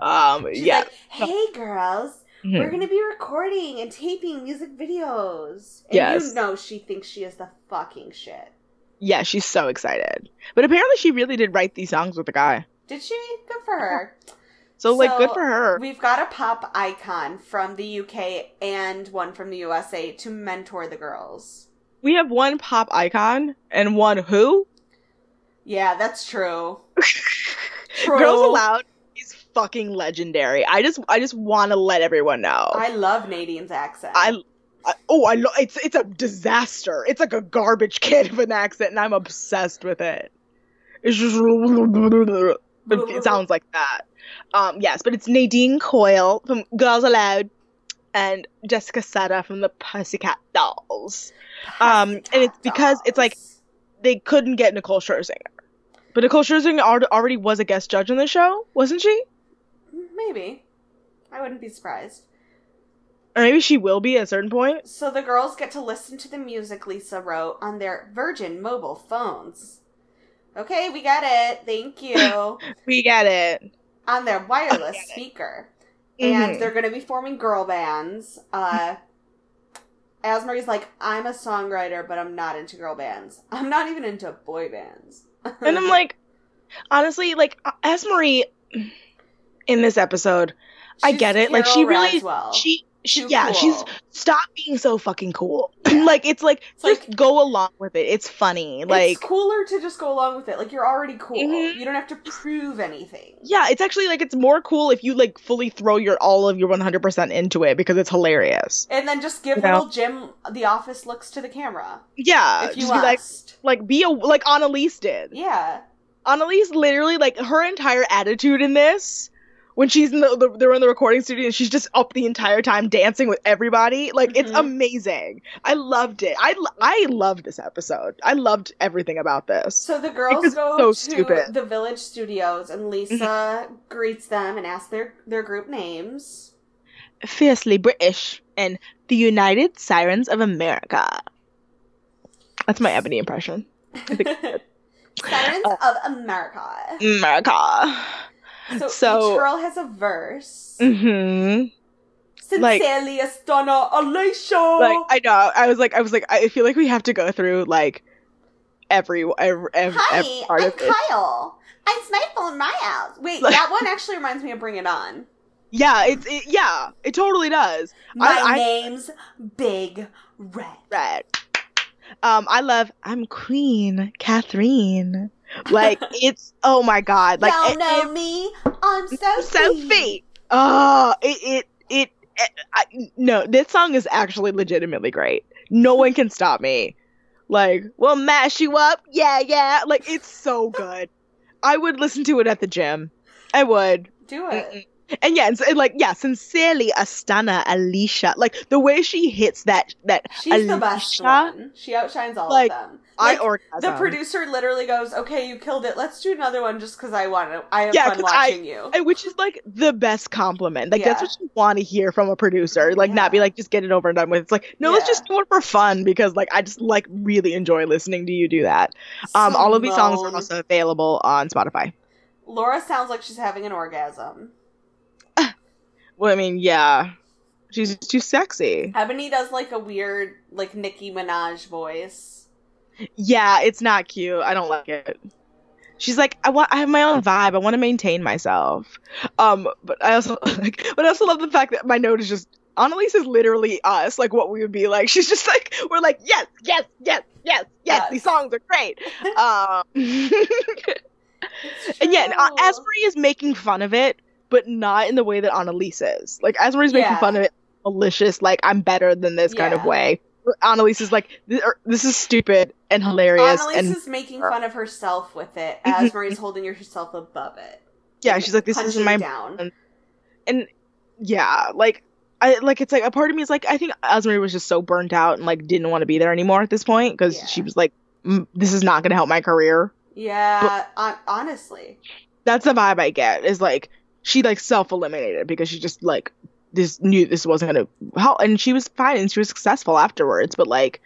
Um, She's yeah. like, "Hey, girls, Mhm. we're gonna be recording and taping music videos." And Yes. you know she thinks she is the fucking shit. Yeah, she's so excited. But apparently, she really did write these songs with the guy. Did she? Good for her. So, like, good for her. We've got a pop icon from the UK and one from the USA to mentor the girls. We have one pop icon and one who. Yeah, that's true. True. Girls Aloud is fucking legendary. I just I just want to let everyone know. I love Nadine's accent. I oh I lo- it's it's a disaster. It's like a garbage can of an accent, and I'm obsessed with it. It's just it sounds like that. Um, yes, but it's Nadine Coyle from Girls Aloud and Jessica Sutta from the Pussycat Dolls. um, and it's because it's like- They couldn't get Nicole Scherzinger, but Nicole Scherzinger al- already was a guest judge on the show, wasn't she? Maybe. I wouldn't be surprised. Or maybe she will be at a certain point. So the girls get to listen to the music Lisa wrote on their Virgin mobile phones. Okay, we got it. Thank you. We got it. on their wireless speaker. And Mhm. they're going to be forming girl bands. Uh, AzMarie's like, I'm a songwriter, but I'm not into girl bands. I'm not even into boy bands. And I'm like, honestly, like AzMarie in this episode, I get it. Like she really, Raswell. she, she, yeah, cool. she's stop being so fucking cool. like it's like It's just like- go along with it. It's funny. Like it's cooler to just go along with it. Like you're already cool. Mhm. You don't have to prove anything. yeah, it's actually like it's more cool if you like fully throw your all of your 100% into it because it's hilarious. And then just give You know? little Jim the office looks to the camera. Yeah, if you just be like like be a like Annaliese did. yeah. Annaliese literally like her entire attitude in this when she's in the, the they're in the recording studio and she's just up the entire time dancing with everybody. Like it's Mhm. amazing. I loved it. I i loved this episode. I loved everything about this. So the girls It's go so to stupid. the village studios, and Lisa greets them and asks their their group names. fiercely british and the united sirens of america. That's my ebony impression. Sirens Uh, of America. america So, so- each girl has a verse. Mm hmm like- Sincerely, Astana, Alisha. like i know i was like i was like i feel like we have to go through like every every, every, Hi, every part I'm of Kyle. I in my house. Wait, Like- that one actually reminds me of Bring It On. Yeah, it's it, yeah, it totally does. My I- name's Big Red. Red. Um, I love I'm Queen Catherine. Like it's oh my god, like Y'all know it- me. I'm so Sophie. Oh, it it it. it I, no, this song is actually legitimately great. No one can stop me. Like, we'll mash you up. Yeah, yeah. Like, it's so good. I would listen to it at the gym. I would. Do it. And yeah, and, so- and like yeah, sincerely, Astana Alisha. Like the way she hits that that She's the best one. She outshines all like, of them. I Like, orgasm. the producer literally goes, "Okay, you killed it. Let's do another one just because I want to. I have Yeah, fun 'cause I- watching you." And which is like the best compliment. Like that's what you want to hear from a producer. Like not be like just get it over and done with. It's like no, let's just do it for fun because like I just like really enjoy listening to you do that. Um, all of these songs are also available on Spotify. Laura sounds like she's having an orgasm. Well, I mean, yeah, she's too sexy. Ebony does like a weird, like Nicki Minaj voice. Yeah, it's not cute. I don't like it. She's like, I want, I have my own vibe. I want to maintain myself. Um, but I also like, but I also love the fact that my note is just Annaliese is literally us, like what we would be like. She's just like, we're like, yes, yes, yes, yes, yes. Yes. These songs are great. um, and yeah, and, uh. AzMarie is making fun of it, but not in the way that Annaliese is. Like AzMarie's making Yeah. fun of it, malicious, like I'm better than this kind of way. Annaliese is like, er, this is stupid and hilarious, Annaliese and is making fun of herself with it Mhm. AzMarie's holding herself above it. yeah, she's like, this isn't my down. and yeah, like I like it's like a part of me is like I think AzMarie was just so burnt out and like didn't want to be there anymore at this point because Yeah. she was like, "Mm, this is not going to help my career. Yeah, hon- honestly. That's the vibe I get. Is like she like self eliminated because she just like this knew this wasn't going to help, and she was fine and she was successful afterwards. But like,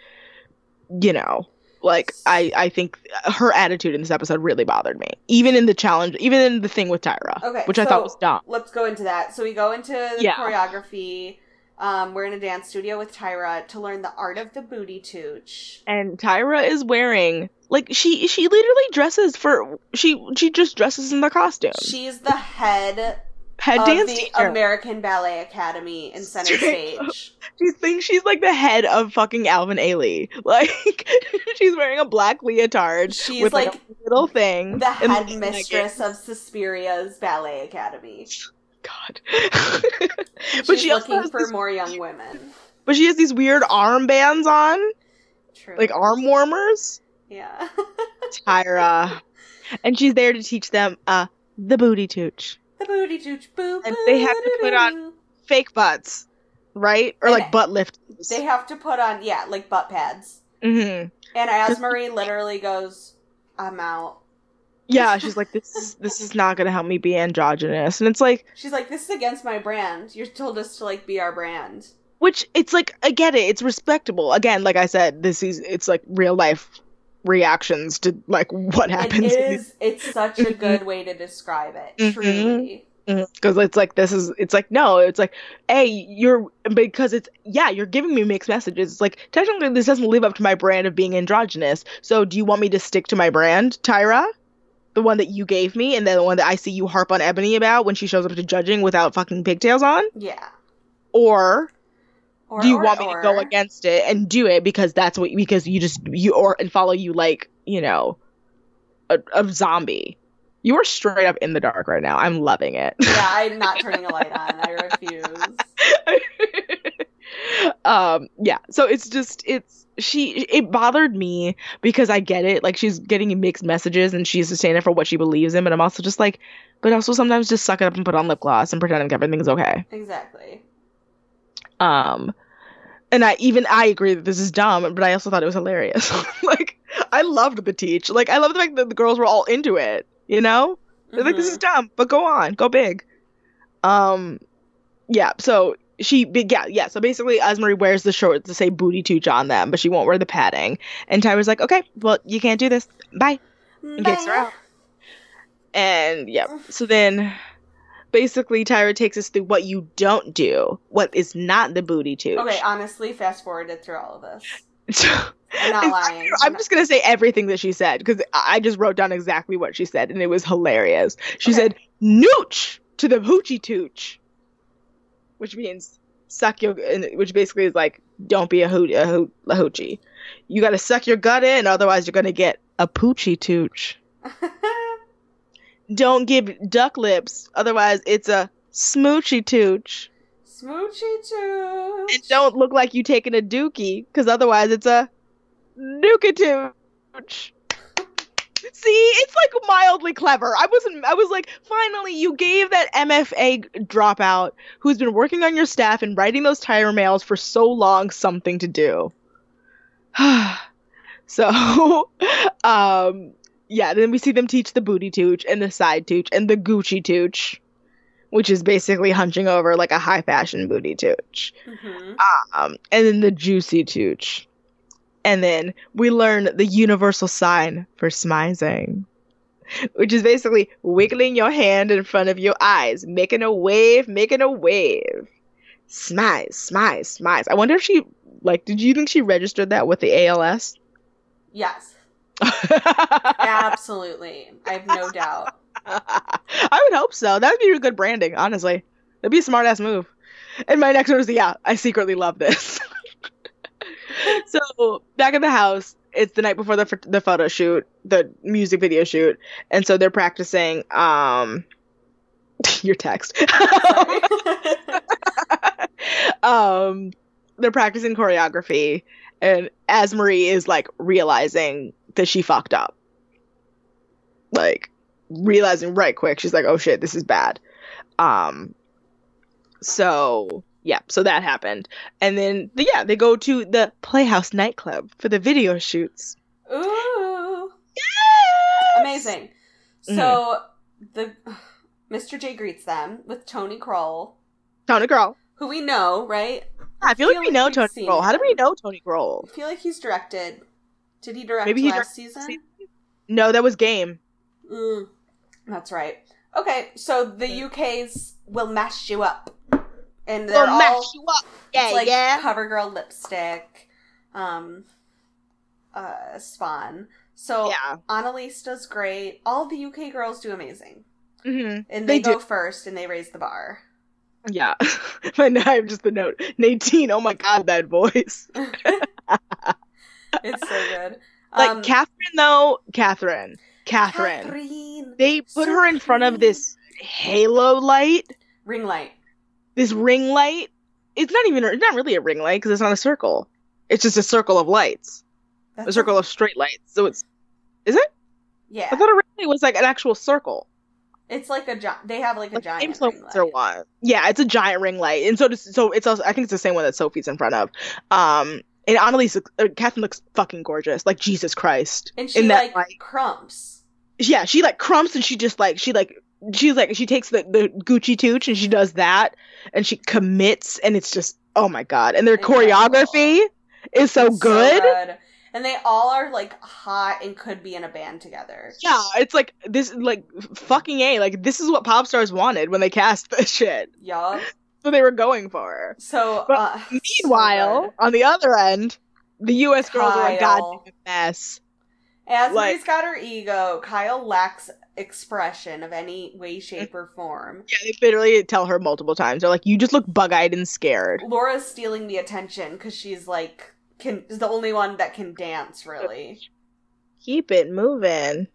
you know. Like I, I think her attitude in this episode really bothered me. Even in the challenge, even in the thing with Tyra, Okay, which I thought was dumb. Let's go into that. So we go into the Yeah. choreography. Um, we're in a dance studio with Tyra to learn the art of the booty tooch. and Tyra is wearing like she she literally dresses for she she just dresses in the costume. She's the head Head of dance the teacher. American Ballet Academy in center Straight up. stage. she thinks she's like the head of fucking Alvin Ailey. Like she's wearing a black leotard She's with like, like a little thing. The and head mistress of Suspiria's Ballet Academy. God. She's but she looking for these, more young women. but she has these weird armbands on, True. like arm warmers. Yeah. Tyra, and she's there to teach them uh the booty tooch. The booty tooch boo And they have to put on- fake butts, right? Or And like butt lifters. They have to put on yeah, like butt pads. hmm And AzMarie literally goes, I'm out. Yeah, she's like, this is this is not gonna help me be androgynous, and it's like, She's like, This is against my brand. You told us to like be our brand. which it's like I get it, it's respectable. Again, like I said, this is it's like real life reactions to like what happens is. It's such a good way to describe it. Mhm. Truly. because it's like this is it's like no it's like hey you're because it's yeah you're giving me mixed messages it's like technically this doesn't live up to my brand of being androgynous so do you want me to stick to my brand tyra the one that you gave me and then the one that i see you harp on ebony about when she shows up to judging without fucking pigtails on Yeah. or Or, do you or- want me to go against it and do it because that's what because you just you or and follow you like you know a, a zombie you are straight up in the dark right now i'm loving it Yeah, I'm not turning a light on. I refuse. um yeah so it's just it's she it bothered me because i get it like she's getting mixed messages and she's standing for what she believes in but i'm also just like but also sometimes just suck it up and put on lip gloss and pretend like everything's okay Exactly. um and i even i agree that this is dumb but i also thought it was hilarious like i loved the teach like i love the fact that the girls were all into it you know they're like, this is Mhm. dumb, but go on, go big. Um, yeah. So she, yeah, yeah. So basically, AzMarie wears the shorts to say booty tooch on them, but she won't wear the padding. And Tyra's like, okay, well, you can't do this. Bye. And kicks her out. And yeah. So then, basically, Tyra takes us through what you don't do, what is not the booty tooch. Okay, honestly, fast forwarded through all of this. I'm not lying. I'm just gonna say everything that she said because I just wrote down exactly what she said and it was hilarious. She Okay. said "nooch" to the hoochie tooch, which means suck your, which basically is like don't be a hoot a, hoot, a hoochie. You gotta suck your gut in, otherwise you're gonna get a poochie tooch. Don't give duck lips, otherwise it's a smoochy tooch. Smoochy tooch. And don't look like you taking a dookie, because otherwise it's a Nukatooch. See, it's like mildly clever. I wasn't. I was like, finally, you gave that MFA dropout who's been working on your staff and writing those Tyra mails for so long something to do. so, um, yeah. Then we see them teach the booty tooch and the side tooch and the Gucci tooch, which is basically hunching over like a high fashion booty tooch Mhm. um, and then the juicy tooch. And then we learn the universal sign for smizing, which is basically wiggling your hand in front of your eyes, making a wave, making a wave. Smize, smize, smize. I wonder if she, like, did you think she registered that with the ALS? Yes, absolutely. I have no doubt. I would hope so. That would be a good branding, honestly. That'd be a smart ass move. And my next one is yeah, I secretly love this. so back at the house, it's the night before the the photo shoot, the music video shoot, and so they're practicing. Um, your text. Um, they're practicing choreography, and AzMarie is like realizing that she fucked up, like realizing right quick, she's like, "Oh shit, this is bad." Um, so yeah, so that happened, and then yeah, they go to the Playhouse nightclub for the video shoots. Ooh, Yes! amazing. So the Mr. J greets them with Tony Kroll, Tony Kroll. who we know, right? I feel like we know Tony Kroll. How do we know Tony Kroll? I feel like he's directed. Did he direct Maybe he last directed season? No, that was Game. Mm, that's right. Okay, so the UK's will mash you up, and they're They'll all mash you up. Yeah, it's like yeah. CoverGirl lipstick, um, uh, Spawn. So Yeah. Annaliese does great. All the UK girls do amazing, hmm and They they, go do. first and they raise the bar. Yeah. and I have just the note. Nadine, oh my god, that voice. It's so good. Like Um, Catherine though, Catherine. Catherine. Catherine. They put So her in front of this halo light, ring light. this ring light. It's not even it's not really a ring light because it's not a circle. It's just a circle of lights. That's A circle of straight lights. So it's is it? yeah. I thought a ring light was like an actual circle. It's like a giant. they have like a Like giant ring influencer light. one. Yeah, it's a giant ring light, and so does, so it's also I think it's the same one that Sophie's in front of. Um, and Annaliese, uh, Catherine looks fucking gorgeous, like Jesus Christ. And she that like light. crumps. Yeah, she like crumps and she just like she like she's like she takes the the Gucci tooch and she does that and she commits and it's just Oh my god. And their choreography is so So good. good. And they all are like hot and could be in a band together. Yeah, it's like this like fucking A, like this is what pop stars wanted when they cast this shit. Yup. So they were going for. So, uh, Meanwhile, good. on the other end, the US girls are a goddamn mess. as like- Marie's got her ego, Kyle lacks expression of any way, shape, or form. Yeah, they literally tell her multiple times. They're like, "You just look bug-eyed and scared." Laura's stealing the attention because she's like can is the only one that can dance really. Keep it moving.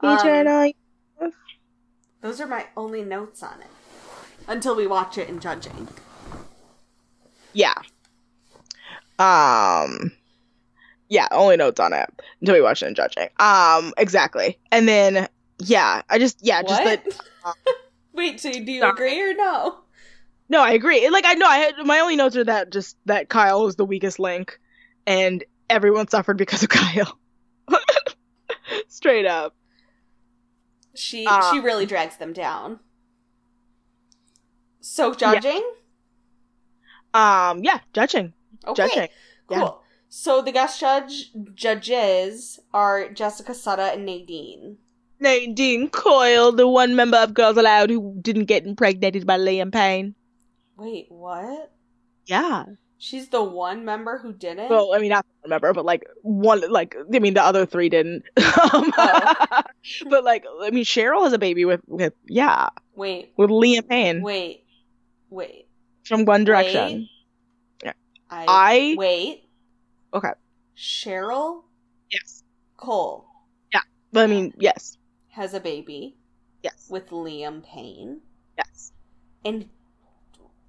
Um, Eternal. Those are my only notes on it until we watch it in judging. Yeah. Um. Yeah, only notes on it until we watch it and judging. Um, exactly. And then, yeah, I just, yeah, just what? that. Wait, so do you Sorry. agree or no? No, I agree. Like, I know, I had my only notes are that just that Kyle is the weakest link, and everyone suffered because of Kyle. Straight up. She Uh, she really drags them down. So judging? Um, yeah, judging, Okay. judging. Cool. yeah. So the guest judge judges are Jessica Sutta and Nadine. Nadine Coyle, the one member of Girls Aloud who didn't get impregnated by Liam Payne. Wait, what? Yeah. She's the one member who didn't? Well, I mean, not one member, but like one, like I mean, the other three didn't. um, Oh. but like, I mean, Cheryl has a baby with with yeah wait, with Liam Payne wait, wait. from One Direction. I, I wait. okay. Cheryl Yes. Cole Yeah. But I mean, yes, has a baby yes, with Liam Payne. yes. And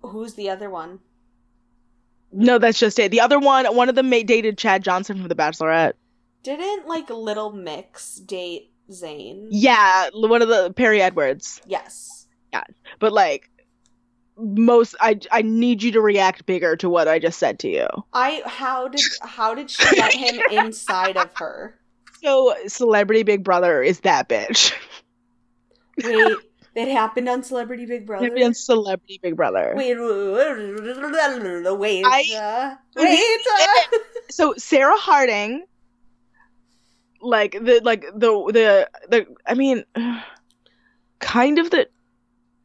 who's the other one? No, that's just it. The other one, one of them dated Chad Johnson from The Bachelorette. Didn't like Little Mix date Zayn? Yeah, one of the Perrie Edwards. Yes. Yeah, but like, most, I I need you to react bigger to what I just said to you. I how did how did she get him inside of her? So, Celebrity Big Brother is that bitch. Wait, it happened on Celebrity Big Brother. Maybe on Celebrity Big Brother. Wait, wait, I- uh, wait. uh. so Sarah Harding, like the like the the the I mean, kind of the,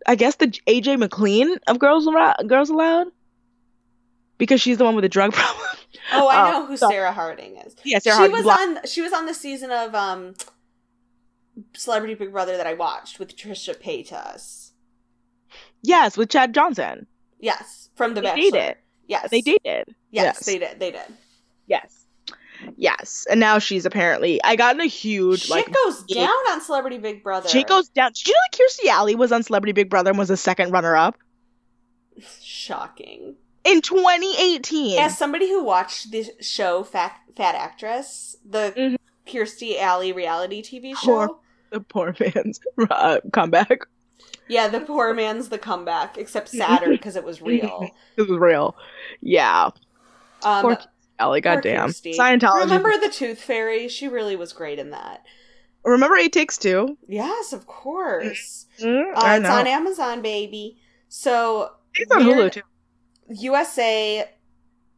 I guess the AJ McLean of Girls Aloud, Girls Aloud, because she's the one with the drug problem. Oh, I Oh, know who so- Sarah Harding is. yeah, Sarah she Harding. was on. She was on the season of um, Celebrity Big Brother that I watched with Trisha Paytas. yes, with Chad Johnson. Yes, from The They Bachelor. dated. Yes, They dated. Yes, Yes. they did. They did. Yes. Yes, and now she's apparently. I got in a huge Shit like. goes yeah. down on Celebrity Big Brother. She goes down. Did you know that Kirstie Alley was on Celebrity Big Brother and was a second runner up shocking. in 2018? As somebody who watched the show Fat Fat Actress, the Mhm. Kirstie Alley reality TV Poor- show. The poor man's uh, comeback. Yeah, the poor man's the comeback, except sadder because it was real. it was real. Yeah. Um, Ellie, goddamn. Scientology. Remember the Tooth Fairy? She really was great in that. Remember It Takes Two? Yes, of course. Mm, Uh, it's on Amazon, baby. So It's on Hulu too. USA,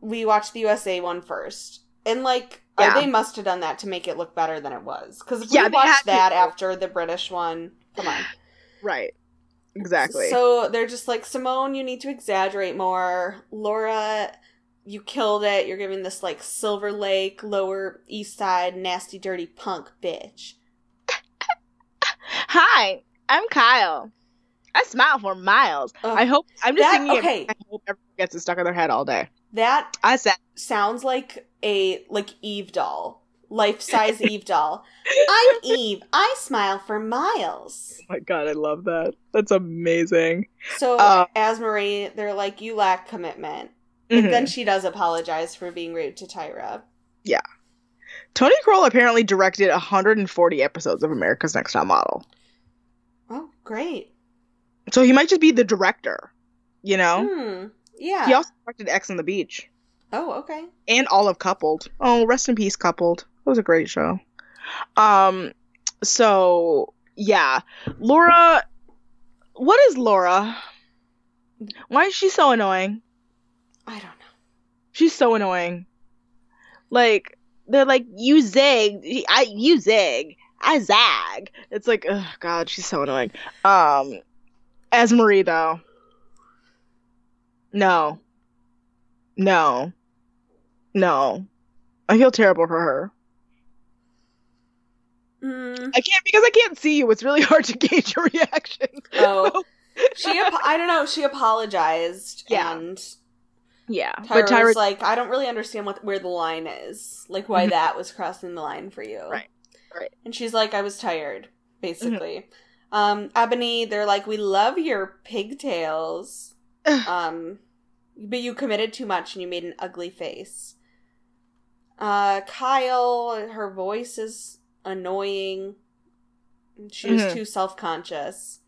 we watched the USA one first, and like uh, Yeah. they must have done that to make it look better than it was. Because if Yeah, we watched to. that after the British one, come on. Right. Exactly. So they're just like Simone, you need to exaggerate more. Laura, you killed it. You're giving this like Silver Lake, Lower East Side, nasty, dirty punk bitch. Hi, I'm Kyle. I smile for miles. I hope I'm just That- singing okay. it. I hope everyone gets it stuck in their head all day. That I said, sounds like a like Eve doll, life size Eve doll. I'm Eve. I smile for miles. oh my god, I love that. That's amazing. So Uh, AzMarie, they're like, you lack commitment. Mhm. And then she does apologize for being rude to Tyra. Yeah. Tony Kroll apparently directed 140 episodes of America's Next Top Model. Oh, great. So he might just be the director, you know? Hmm. Yeah. He also directed Ex on the Beach oh, okay. and all of Coupled. Oh, rest in peace, Coupled. It was a great show. Um, so yeah, Laura. What is Laura? Why is she so annoying? I don't know. She's so annoying. Like they're like you zig, I you zig, I zag. It's like oh god, she's so annoying. Um, AzMarie though, no, no, no. I feel terrible for her. Mm, I can't because I can't see you. It's really hard to gauge your reaction. oh, she. Ap- I don't know. She apologized. Yeah. And yeah, Tyra but Tyra, was like, I don't really understand what where the line is. Like why Mhm. that was crossing the line for you. Right, right. And she's like, I was tired, basically. Um, Ebony, they're like, we love your pigtails. Um, but you committed too much and you made an ugly face. Uh, Kyle, her voice is annoying. She was Mhm. too self conscious.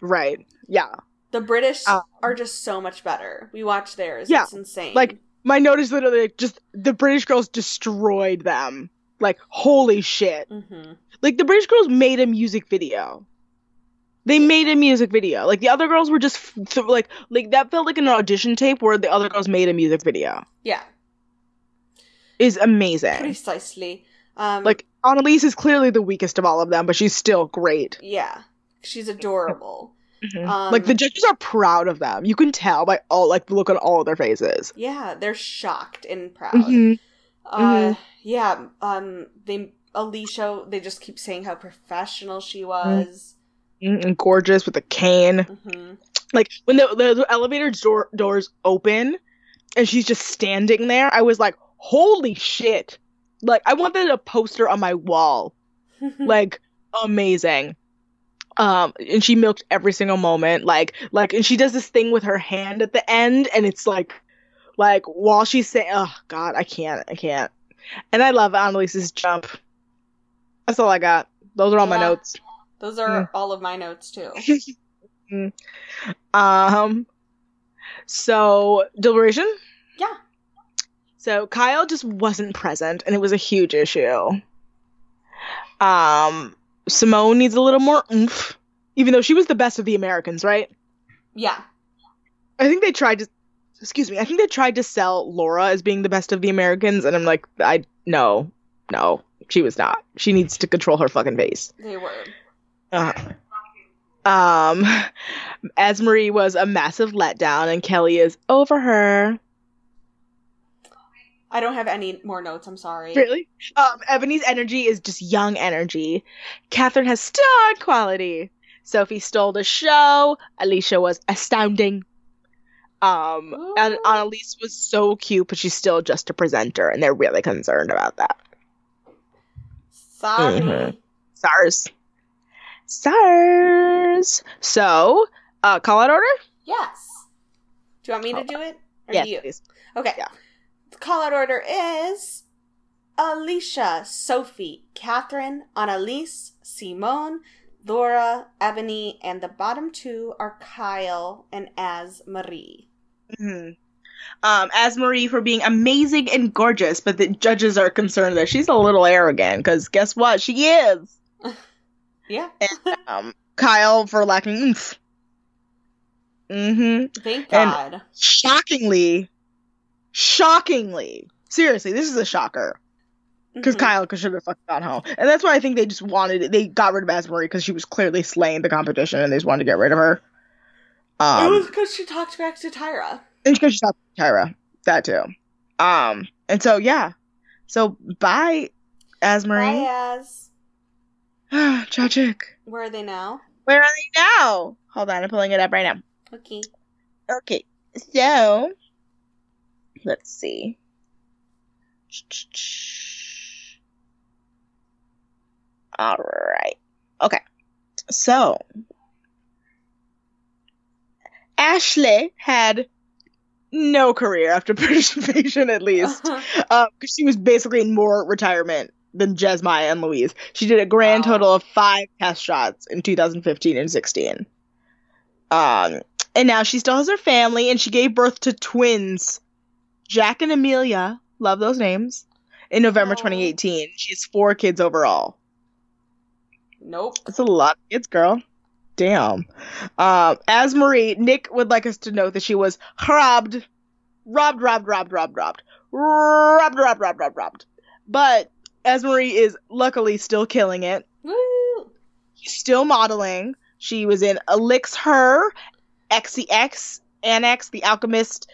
right, yeah. The British Um, are just so much better. We watch theirs. Yeah, It's insane. like- My note is literally like, just the British girls destroyed them. Like holy shit. hmm Like the British girls made a music video. They made a music video. Like the other girls were just f- like like that felt like an audition tape where the other girls made a music video. yeah, Is amazing. precisely. Um, Like Annaliese is clearly the weakest of all of them, but she's still great. yeah, she's adorable. Um, like the judges are proud of them. You can tell by all like look at all of their faces. Yeah, they're shocked and proud. Mhm. Uh, yeah. Um, they Alisha. They just keep saying how professional she was. Mm, And gorgeous with a cane. hmm Like when the, the, the elevator door, doors open and she's just standing there, I was like, holy shit. Like I wanted a poster on my wall. Like amazing. Um and she milked every single moment. Like like and she does this thing with her hand at the end and it's like like while she's saying oh god, I can't, I can't. And I love Annaliese's jump. That's all I got. Those are all my notes. Those are all of my notes too. Um. So deliberation. Yeah. So Kyle just wasn't present, and it was a huge issue. Um, Simone needs a little more oomph, even though she was the best of the Americans, right? Yeah. I think they tried to. Excuse me. I think they tried to sell Laura as being the best of the Americans, and I'm like, I no, no, she was not. She needs to control her fucking face. They were. Uh, um, AzMarie was a massive letdown, and Kelly is over her. I don't have any more notes. I'm sorry. Really? Um, Ebony's energy is just young energy. Catherine has star quality. Sophie stole the show. Alisha was astounding. Um, and Ooh. Annaliese was so cute, but she's still just a presenter, and they're really concerned about that. Sorry. Mhm. Stars. Stars. So, uh, call out order? Yes. Do you want me to do it? Or Yes, do you? please. Okay. Yeah. Call out order is Alisha, Sophie, Catherine, Annaliese, Simone, Laura, Ebony, and the bottom two are Kyle and AzMarie. hmm Um, AzMarie for being amazing and gorgeous, but the judges are concerned that she's a little arrogant because guess what? She is. Yeah. Um, Kyle for lacking oomph. Mm-hmm. Thank And- God. Shockingly, shockingly, seriously, this is a shocker because Mhm. Kyle should have fucking gone home, and that's why I think they just wanted it. They got rid of AzMarie because she was clearly slaying the competition, and they just wanted to get rid of her. it Um, was because she talked back to Tyra. and because she's not Tyra, that too. Um, and so yeah, so bye, AzMarie. Bye, As. Tragic. Where are they now? Where are they now? Hold on, I'm pulling it up right now. Okay. Okay, so let's see. All right. Okay. So Ashley had no career after Invasion, at least, because she was basically in more retirement than Jesmaya and Louise. She did a grand Wow. total of five test shots in 2015 and 16. Um, and now she still has her family, and she gave birth to twins, Jack and Amelia. Love those names. In November Aw. 2018, she has four kids overall. nope. That's a lot of kids, girl. Damn. Um, AzMarie, Nick would like us to note that she was robbed robbed, robbed, robbed, robbed, robbed, robbed, robbed, robbed, robbed, robbed. But AzMarie is luckily still killing it. Woo! She's still modeling. She was in Elix Her, XCX, Annex, The Alchemist,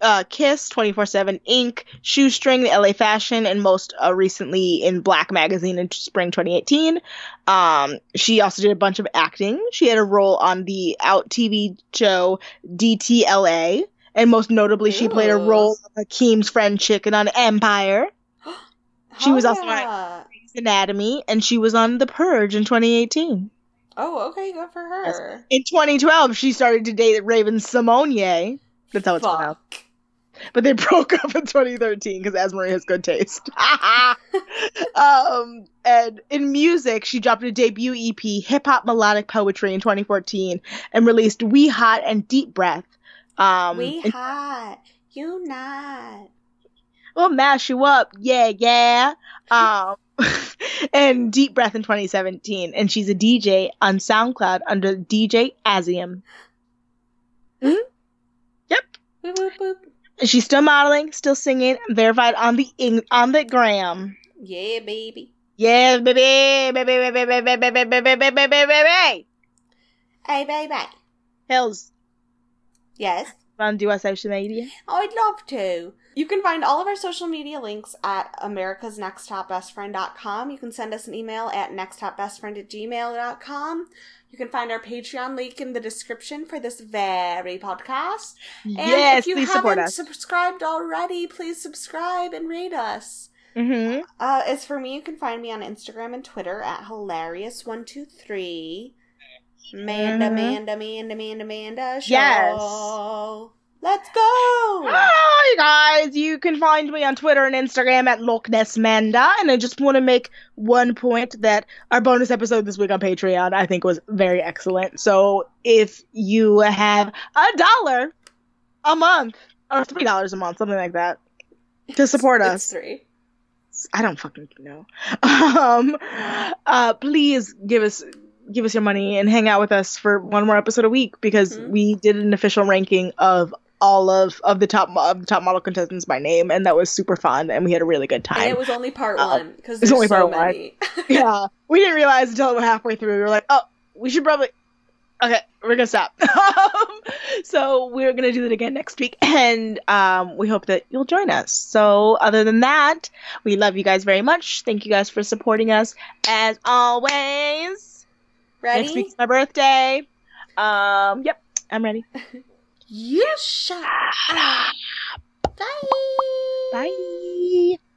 uh, Kiss, 24-7 Ink, Shoestring, the LA Fashion, and most uh, recently in Black Magazine in spring 2018. Um, she also did a bunch of acting. She had a role on the Out TV show DTLA, and most notably, she played a role of Hakeem's friend Chicken on Empire, She was also on-. Grey's Anatomy, and she was on The Purge in 2018. Oh, okay, good for her. In 2012, she started to date Raven Simonier. That's how it's pronounced. Fuck. But they broke up in 2013 because AzMarie has good taste. um, and in music, she dropped a debut EP, Hip Hop Melodic Poetry, in 2014, and released We Hot and Deep Breath. Um, we and- hot, you not. we'll mash you up, yeah, yeah. Um, and Deep Breath in 2017, and she's a DJ on SoundCloud under DJ Azium. Mhm. Boop, boop, boop. She's still modeling, still singing, verified on the ing- on the gram. Yeah, baby. Yeah, baby, baby, baby, baby, baby, baby, baby, baby. Hey, baby. Hills, Yes. wanna do our social media? I'd love to. You can find all of our social media links at americasnexttopbestfriend.com. You can send us an email at nexttopbestfriend at gmail.com. You can find our Patreon link in the description for this very podcast. And yes, if you please support haven't us. subscribed already, please subscribe and rate us. mm-hmm. Uh, as for me, you can find me on Instagram and Twitter at hilarious123. Manda, Mhm. Manda, Manda, Manda, Manda. Show. Yes. Let's go! Hi you guys, you can find me on Twitter and Instagram at Loch Ness Manda, and I just want to make one point that our bonus episode this week on Patreon I think was very excellent. So if you have a dollar a month or three dollars a month, something like that, to support It's us, three. I don't fucking know. Um, uh, please give us give us your money and hang out with us for one more episode a week because Mhm. we did an official ranking of all of of the top of the top model contestants by name, and that was super fun, and we had a really good And time. it was only part Uh, one because there's only so part one. yeah, we didn't realize until we were halfway through. We were like, oh, we should probably. Okay, we're gonna stop. um, so we're gonna do it again next week, and um, we hope that you'll join us. So other than that, we love you guys very much. Thank you guys for supporting us as always. Ready? Next week's my birthday. Um, yep, I'm ready. You shut up. Bye. Bye.